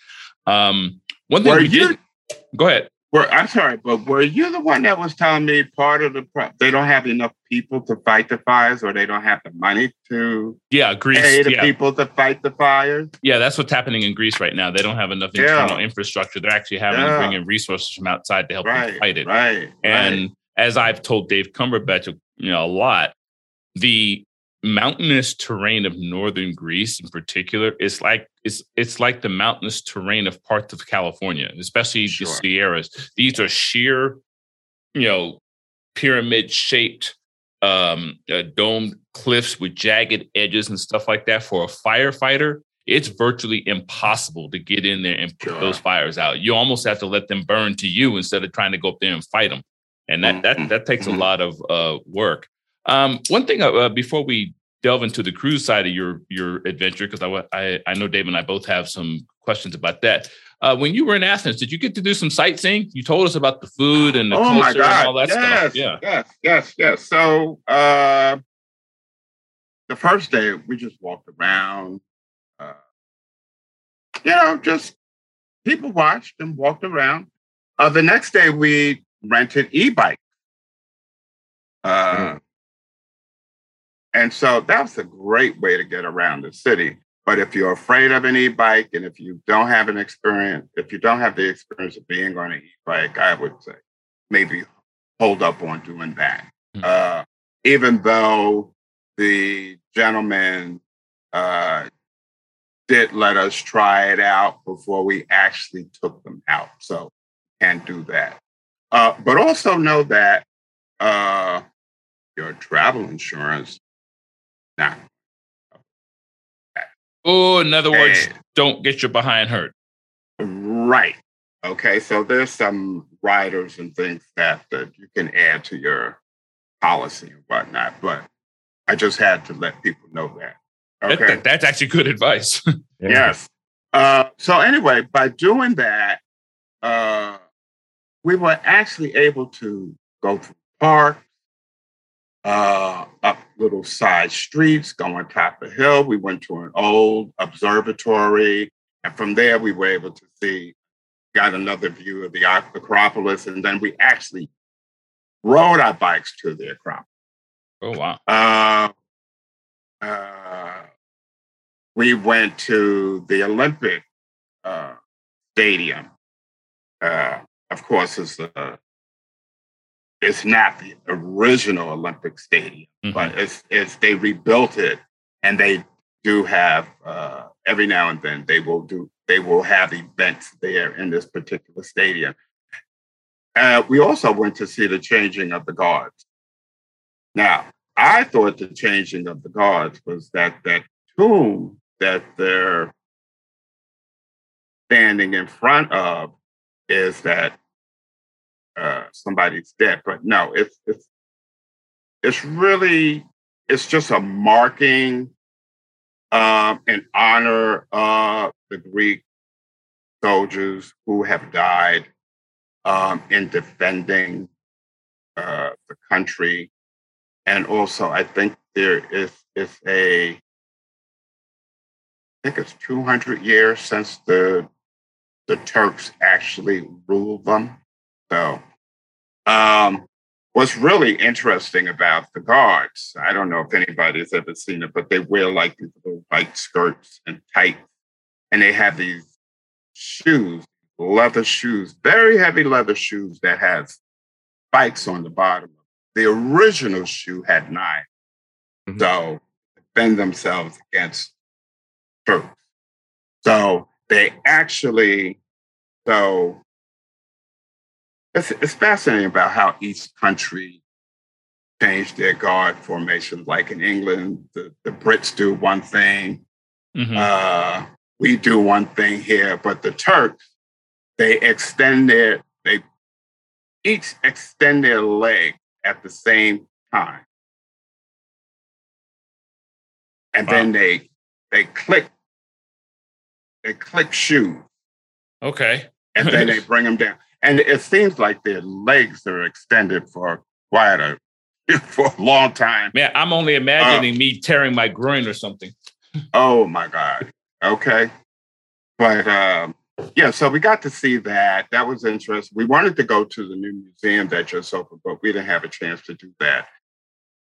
Um, one thing
Were
we
you-
did. Go ahead.
Were, I'm sorry, but were you the one that was telling me part of the pro- they don't have enough people to fight the fires, or they don't have the money to
Yeah, Greece.
pay the
Yeah,
people to fight the fires?
yeah, that's what's happening in Greece right now. They don't have enough
Yeah.
internal infrastructure. They're actually having to bring in resources from outside to help them fight it.
right,
And
right.
as I've told Dave Cumberbatch, you know, a lot, the mountainous terrain of northern Greece, in particular, is like it's it's like the mountainous terrain of parts of California, especially
Sure.
the Sierras. These are sheer, you know, pyramid shaped um uh, domed cliffs with jagged edges and stuff like that for a firefighter it's virtually impossible to get in there and put
Sure.
those fires out you almost have to let them burn to you instead of trying to go up there and fight them and that that
Mhm.
that takes a
Mhm.
lot of uh work um one thing uh, uh, before we delve into the cruise side of your your adventure because I, I i know dave and i both have some questions about that uh, when you were in Athens, did you get to do some sightseeing? You told us about the food and the
oh my god!
and all that
yes,
stuff. Yeah.
yes, yes, yes. So uh, the first day we just walked around. Uh, you know, just people watched and walked around. Uh, the next day we rented e-bike. Uh, And so that's a great way to get around the city. But if you're afraid of an e-bike and if you don't have an experience, if you don't have the experience of being on an e-bike, I would say maybe hold up on doing that.
Hmm.
Uh, even though the gentleman uh, did let us try it out before we actually took them out. So can't do that. Uh, but also know that uh, your travel insurance, now,
Oh, in other words,
Hey.
don't get your behind hurt.
right. Okay, so there's some riders and things that, that you can add to your policy and whatnot, but I just had to let people know that.
That-
Okay.
that- that's actually good advice.
Yes. Uh, so anyway, by doing that, uh, we were actually able to go through parks, uh, up little side streets, go on top of a hill. We went to an old observatory, and from there we were able to see, got another view of the Acropolis, and then we actually rode our bikes to the Acropolis.
oh wow.
Uh, uh, we went to the Olympic uh, Stadium. Uh, of course, it's uh, it's not the original Olympic Stadium,
Mhm.
but it's it's they rebuilt it, and they do have uh, every now and then they will do they will have events there in this particular stadium. Uh, we also went to see the changing of the guards. Now, I thought the changing of the guards was that that tomb that they're standing in front of is that uh, somebody's dead, but no, it's it's it's really it's just a marking um, in honor of the Greek soldiers who have died um, in defending uh, the country and also I think there is is a I think it's 200 years since the the Turks actually ruled them. So, um, what's really interesting about the guards, I don't know if anybody's ever seen it, but they wear like these little white skirts and tights, and they have these shoes, leather shoes, very heavy leather shoes that has spikes on the bottom. The original shoe had 9
Mhm.
So defend themselves against troops. So they actually, so it's, it's fascinating about how each country changed their guard formations. Like in England, the, the Brits do one thing, mm-hmm. uh, we do one thing here, but the Turks, they extend their, they each extend their leg at the same time. And wow. then they they click they click shoes.
Okay.
and then they bring them down. And it seems like their legs are extended for quite a for a long time.
Man, I'm only imagining uh, me tearing my groin or something.
oh my God. Okay. But um, yeah, so we got to see that. That was interesting. We wanted to go to the new museum that just opened, but we didn't have a chance to do that.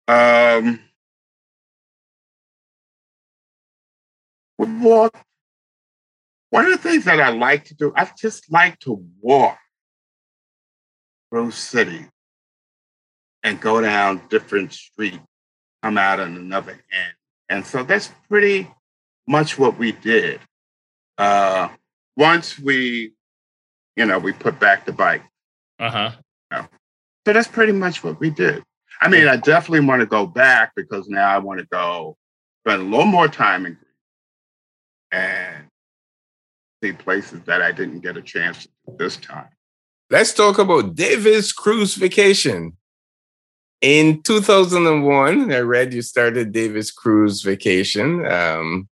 Um, we walked. One of the things that I like to do, I just like to walk through city and go down different streets, come out on another end. And so that's pretty much what we did. Uh, once we, you know, we put back the bike.
Uh huh.
You know, so that's pretty much what we did. I mean, I definitely want to go back because now I want to go spend a little more time in Greece and see places that I didn't get a chance to this time.
Let's talk about David's Cruise Vacation. In 2001, I read you started David's Cruise Vacation. Um,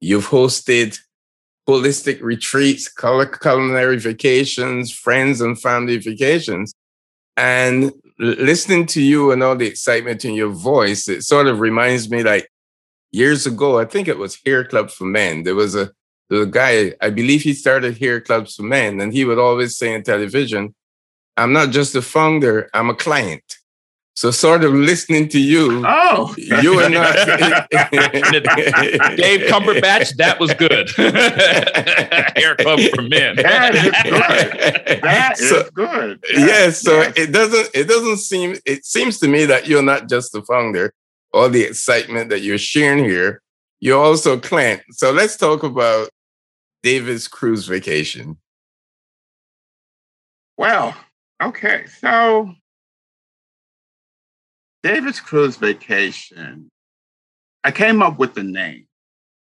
you've hosted holistic retreats, culinary vacations, friends and family vacations. And listening to you and all the excitement in your voice, it sort of reminds me like years ago, I think it was Hair Club for Men. There was a, there was a guy, I believe he started Hair Clubs for Men, and he would always say on television, I'm not just a founder, I'm a client. So sort of listening to you.
Oh,
you and not
Dave Cumberbatch. That was good. Hair club for men.
That is good. That so, is good.
yes. So yes. it doesn't. It doesn't seem. It seems to me that you're not just the founder. All the excitement that you're sharing here, you're also Clint. So let's talk about David's Cruise Vacation.
Well, okay. So David's Cruise Vacation, I came up with the name.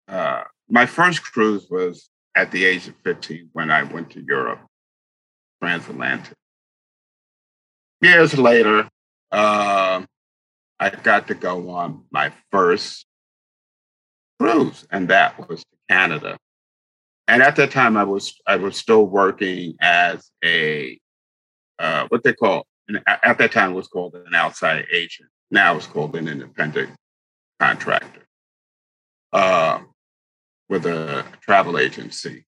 Uh, my first cruise was at the age of 15 when I went to Europe, transatlantic. Years later, uh, I got to go on my first cruise, and that was to Canada. And at that time, I was I was still working as a uh, what they call at that time was called an outside agent. Now it's called an independent contractor uh, with a travel agency.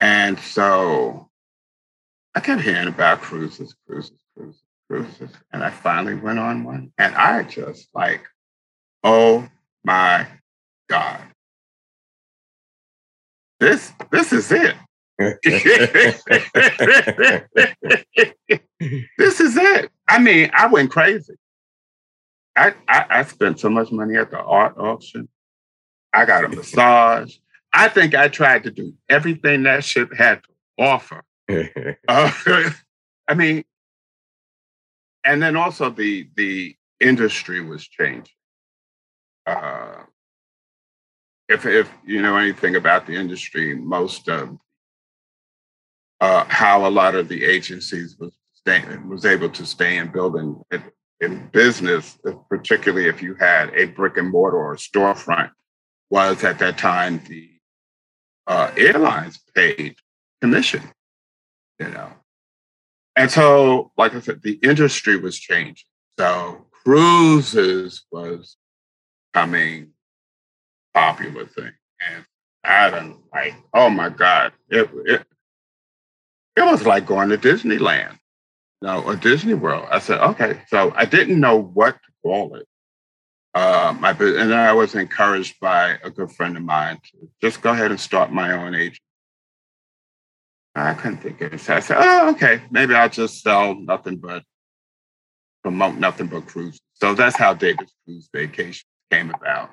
And so I kept hearing about cruises, cruises, cruises, cruises. And I finally went on one. And I just like, oh my God. This this is it. this is it. I mean, I went crazy. I, I, I spent so much money at the art auction. I got a massage. I think I tried to do everything that ship had to offer. uh, I mean, and then also the the industry was changing. Uh, if if you know anything about the industry, most of uh, how a lot of the agencies was was able to stay in building in, in business, particularly if you had a brick and mortar or storefront, was at that time the uh, airlines paid commission, you know. And so, like I said, the industry was changing. So cruises was becoming popular thing. And I don't like, oh my God, it, it it was like going to Disneyland, you know, or Disney World. I said, okay. So I didn't know what to call it. Um, I, and I was encouraged by a good friend of mine to just go ahead and start my own agent. I couldn't think of it. So I said, oh, okay, maybe I'll just sell nothing but promote nothing but cruises. So that's how David's Cruise Vacation came about.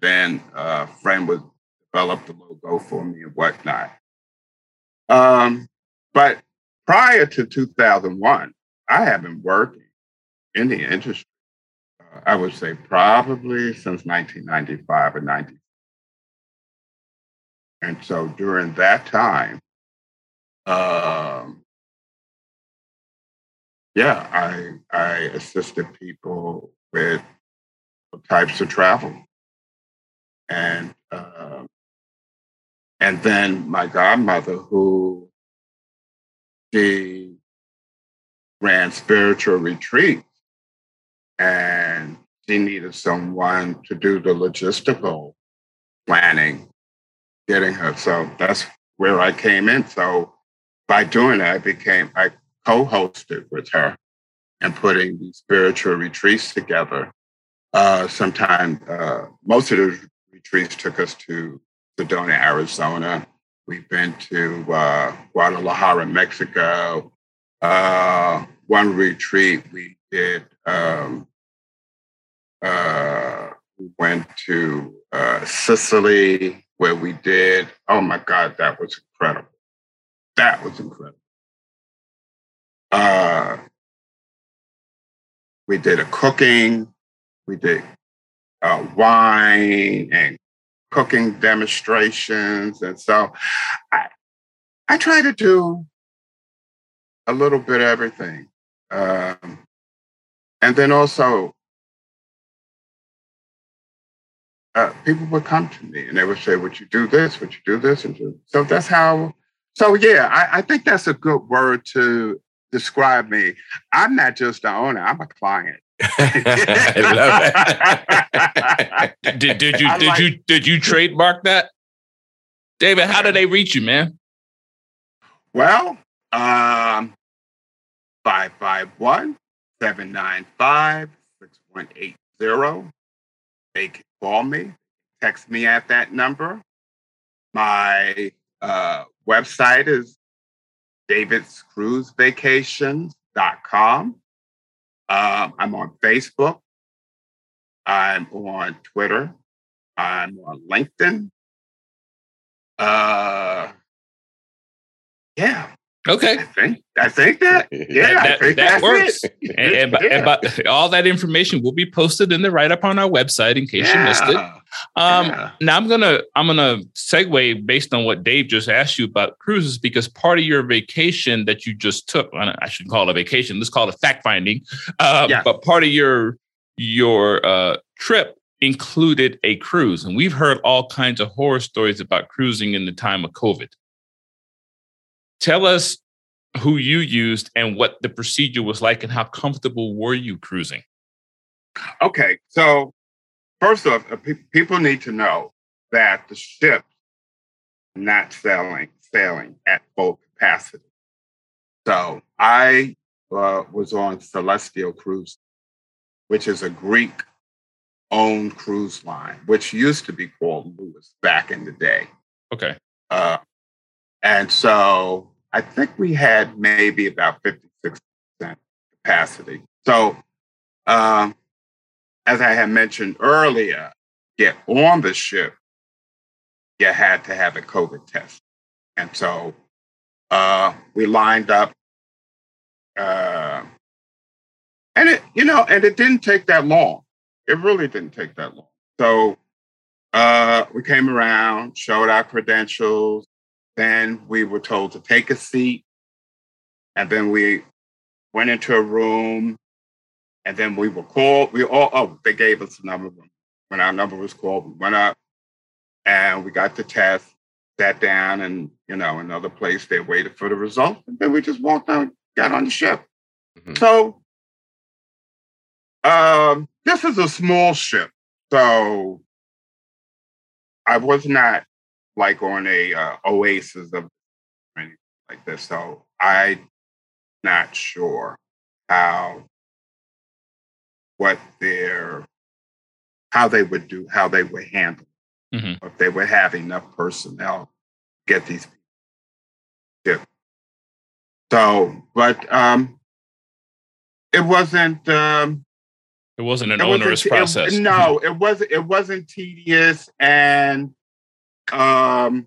Then uh, a friend would develop the logo for me and whatnot. Um, but prior to 2001, I have been working in the industry. Uh, I would say probably since 1995 or 90. And so during that time, um, yeah, I I assisted people with types of travel, and uh, and then my godmother, who she ran spiritual retreats, and she needed someone to do the logistical planning, getting her. So that's where I came in. So by doing that, I became I co-hosted with her and putting these spiritual retreats together. Uh, sometimes uh, most of the retreats took us to Sedona, Arizona. We've been to uh, Guadalajara, Mexico. Uh, one retreat we did. Um, uh, we went to uh, Sicily, where we did. Oh my God, that was incredible! That was incredible. Uh, we did a cooking, we did uh, wine and cooking demonstrations. And so I, I try to do a little bit of everything. Um, and then also, uh, people would come to me and they would say, Would you do this? Would you do this? And so that's how. So, yeah, I, I think that's a good word to describe me. I'm not just the owner, I'm a client.
I love it. did, did you did like, you did you trademark that? David, how do they reach you, man?
Well, um 551 795 6180. They can call me, text me at that number. My uh, website is davidscruisevacations.com. Um, I'm on Facebook. I'm on Twitter. I'm on LinkedIn. Uh, yeah.
Okay.
I think I think that yeah,
that,
I think
that works. and, and, yeah. and, all that information will be posted in the write up on our website in case yeah. you missed it. Um, yeah. Now I'm gonna I'm gonna segue based on what Dave just asked you about cruises because part of your vacation that you just took I shouldn't call it a vacation let's call it fact finding. Uh, But part of your your uh, trip included a cruise, and we've heard all kinds of horror stories about cruising in the time of COVID. Tell us who you used and what the procedure was like and how comfortable were you cruising?
Okay, so first off, uh, people need to know that the ship not sailing sailing at full capacity. So I uh, was on Celestyal Cruise, which is a Greek owned cruise line, which used to be called Louis back in the day.
Okay.
Uh, and so I think we had maybe about 56% capacity. So, um, as I had mentioned earlier, get on the ship, you had to have a COVID test. And so uh, we lined up. Uh, and it, you know, and it didn't take that long. It really didn't take that long. So uh, we came around, showed our credentials, then we were told to take a seat. And then we went into a room. And then we were called. We all, oh, they gave us a number. When our number was called, we went up and we got the test, sat down, and, you know, another place, they waited for the result. And then we just walked out, got on the ship. Mm-hmm. So um, this is a small ship. So I was not like on a uh, oasis of anything like this. So I'm not sure how what their how they would do how they would handle mm-hmm. if they would have enough personnel to get these people. So, but um, it wasn't um,
It wasn't an it onerous wasn't, process.
It, no, it wasn't. It wasn't tedious, and um,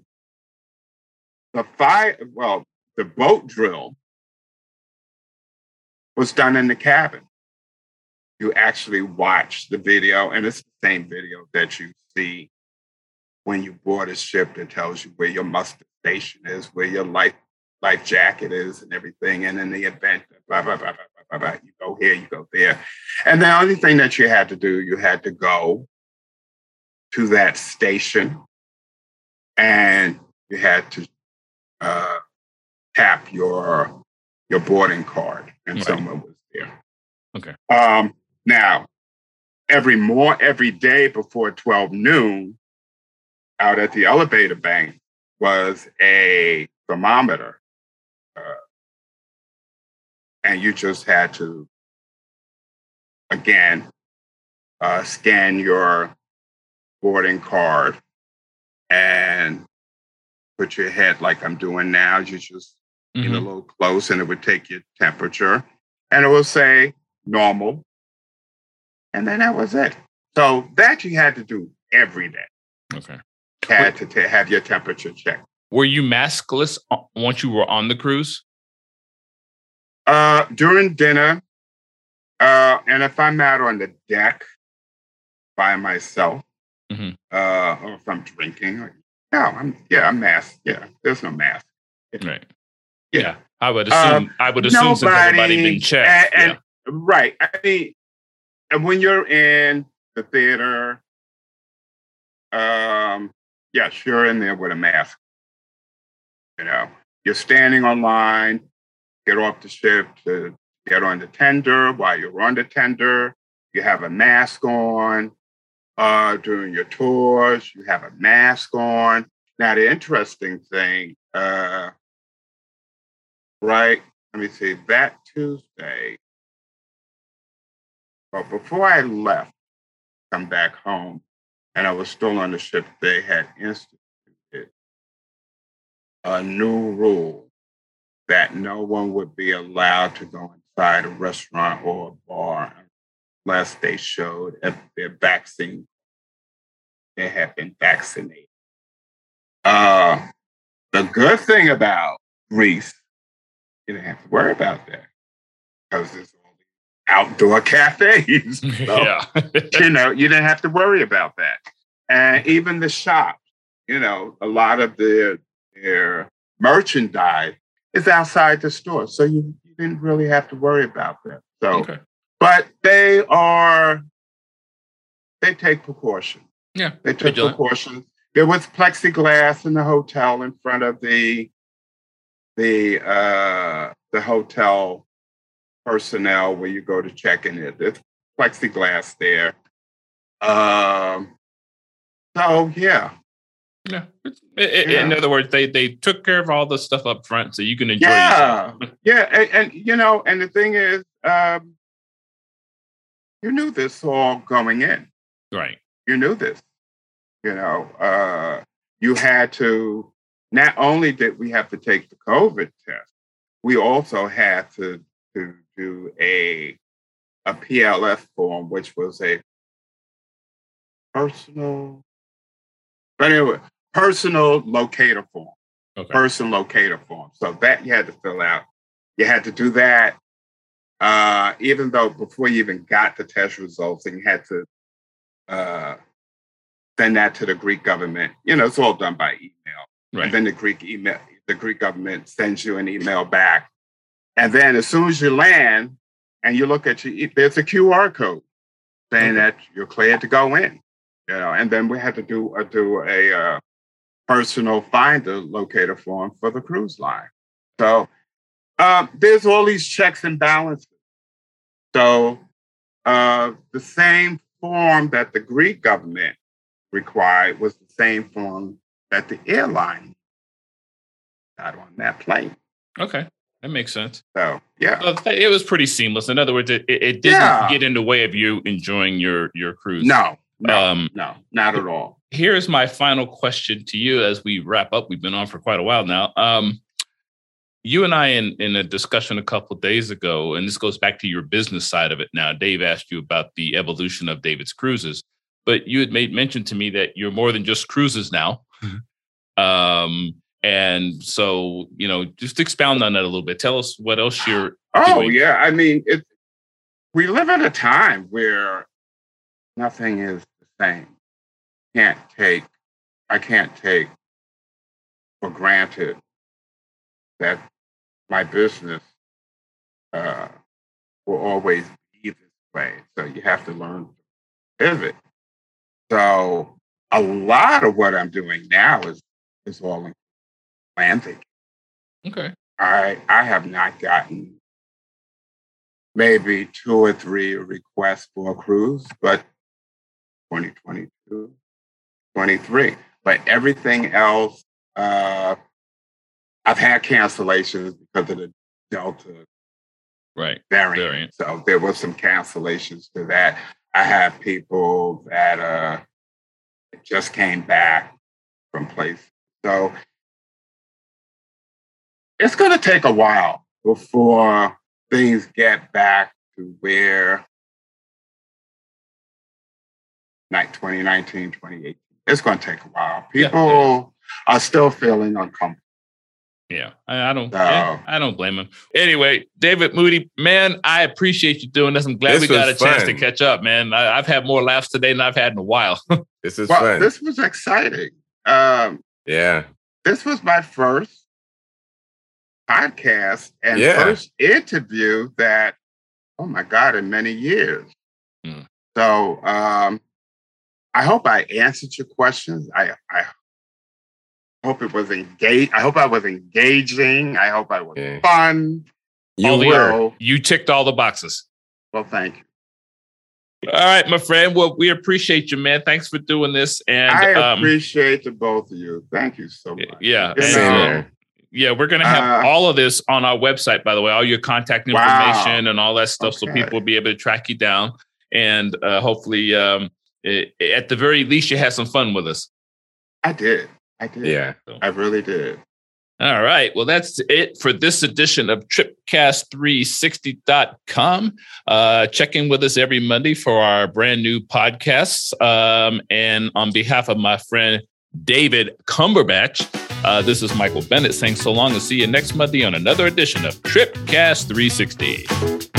the fire. Well, the boat drill was done in the cabin. You actually watch the video, and it's the same video that you see when you board a ship that tells you where your muster station is, where your life life jacket is, and everything. And in the event, blah blah blah blah blah blah, you go here, you go there, and the only thing that you had to do, you had to go to that station, and you had to uh, tap your your boarding card, and right. someone was there.
Okay.
Um, now, every more every day before twelve noon, out at the elevator bank was a thermometer. Uh, and you just had to, again, uh, scan your boarding card and put your head like I'm doing now. You just mm-hmm. get a little close and it would take your temperature and it will say normal. And then that was it. So that you had to do every day.
Okay
had to, to have your temperature checked.
Were you maskless once you were on the cruise?
Uh, during dinner, uh, and if I'm out on the deck by myself, mm-hmm. uh, or if I'm drinking, no, I'm yeah, I'm masked. Yeah, there's no mask.
Right. Yeah. yeah. I would assume. Uh, I would assume nobody, since everybody been checked.
And, and, yeah. Right. I mean, and when you're in the theater, um, yes, you're in there with a mask. You know, you're standing on line, get off the ship to get on the tender. While you're on the tender, you have a mask on. Uh, during your tours, you have a mask on. Now, the interesting thing, uh, right? Let me see, that Tuesday, well, before I left, come back home, and I was still on the ship, they had instituted a new rule that no one would be allowed to go inside a restaurant or a bar unless they showed their vaccine. They have been vaccinated. Uh, the good thing about Greece, you didn't have to worry about that because there's only outdoor cafes. So, yeah. you know, you didn't have to worry about that. And even the shops, you know, a lot of their their merchandise is outside the store. So you, you didn't really have to worry about that. So okay. But they are they take precautions.
Yeah.
They took precautions. There was plexiglass in the hotel in front of the the uh the hotel personnel where you go to check in it. There's plexiglass there. Um, so yeah.
Yeah. It, yeah. In other words, they they took care of all the stuff up front so you can enjoy
yeah. yeah. And, and, you know, and the thing is, um, you knew this all going in.
Right.
You knew this. You know, uh, you had to not only did we have to take the COVID test, we also had to to do a a PLF form, which was a personal, but anyway, personal locator form. Okay. Person locator form. So that you had to fill out. You had to do that. Uh, even though before you even got the test results, and you had to uh, send that to the Greek government. You know, it's all done by email. Right. And then the Greek email, the Greek government sends you an email back and then as soon as you land and you look at your, there's a QR code saying that you're cleared to go in. You know, and then we had to do uh, do a uh, personal finder locator form for the cruise line. So uh, there's all these checks and balances. So uh, the same form that the Greek government required was the same form that the airline got on that plane.
Okay. That makes sense.
So yeah,
it was pretty seamless. In other words, it, it, didn't yeah. get in the way of you enjoying your your cruise.
No, no, um, no, not at all.
Here's my final question to you as we wrap up. We've been on for quite a while now. Um, you and I in, in a discussion a couple days ago, and this goes back to your business side of it now. Dave asked you about the evolution of David's cruises, but you had made mention to me that you're more than just cruises now. Mm-hmm. Um, and so, you know, just expound on that a little bit. Tell us what else you're.
Oh doing. yeah, I mean, it, we live in a time where nothing is the same. Can't take, I can't take for granted that my business uh, will always be this way. So you have to learn to pivot. So a lot of what I'm doing now is is all in landing.
Okay.
I I have not gotten maybe two or three requests for a cruise, but 2022, 23. But everything else, uh, I've had cancellations because of the Delta
right
variant. variant. So there was some cancellations to that. I have people that uh, just came back from places. So it's going to take a while before things get back to where like 2019, 2018. It's going to take a while. People yeah. are still feeling uncomfortable.
Yeah, I, I don't. yeah, I don't blame him. Anyway, David Moody, man, I appreciate you doing this. I'm glad this we got a fun. chance to catch up, man. I, have had more laughs today than I've had in a while.
this is well, fun.
This was exciting. Um,
yeah,
this was my first podcast and yeah. first interview that, oh my god, in many years. Mm. So um, I hope I answered your questions. I I hope it was engaged. I hope I was engaging. I hope I was yeah. fun.
You were. You ticked all the boxes.
Well, thank you.
All right, my friend. Well, we appreciate you, man. Thanks for doing this. And
I um, appreciate the both of you. Thank you so much.
Yeah. Yeah, we're gonna have uh, all of this on our website, by the way, all your contact information wow. and all that stuff, okay. so people will be able to track you down. And uh, hopefully, um, it, at the very least, you had some fun with us.
I did. I did.
Yeah.
I really did.
All right. Well, that's it for this edition of tripcast360.com. Uh, check in with us every Monday for our brand new podcasts. Um, and on behalf of my friend David Cumberbatch, uh, this is Michael Bennett saying so long and see you next Monday on another edition of Tripcast 360.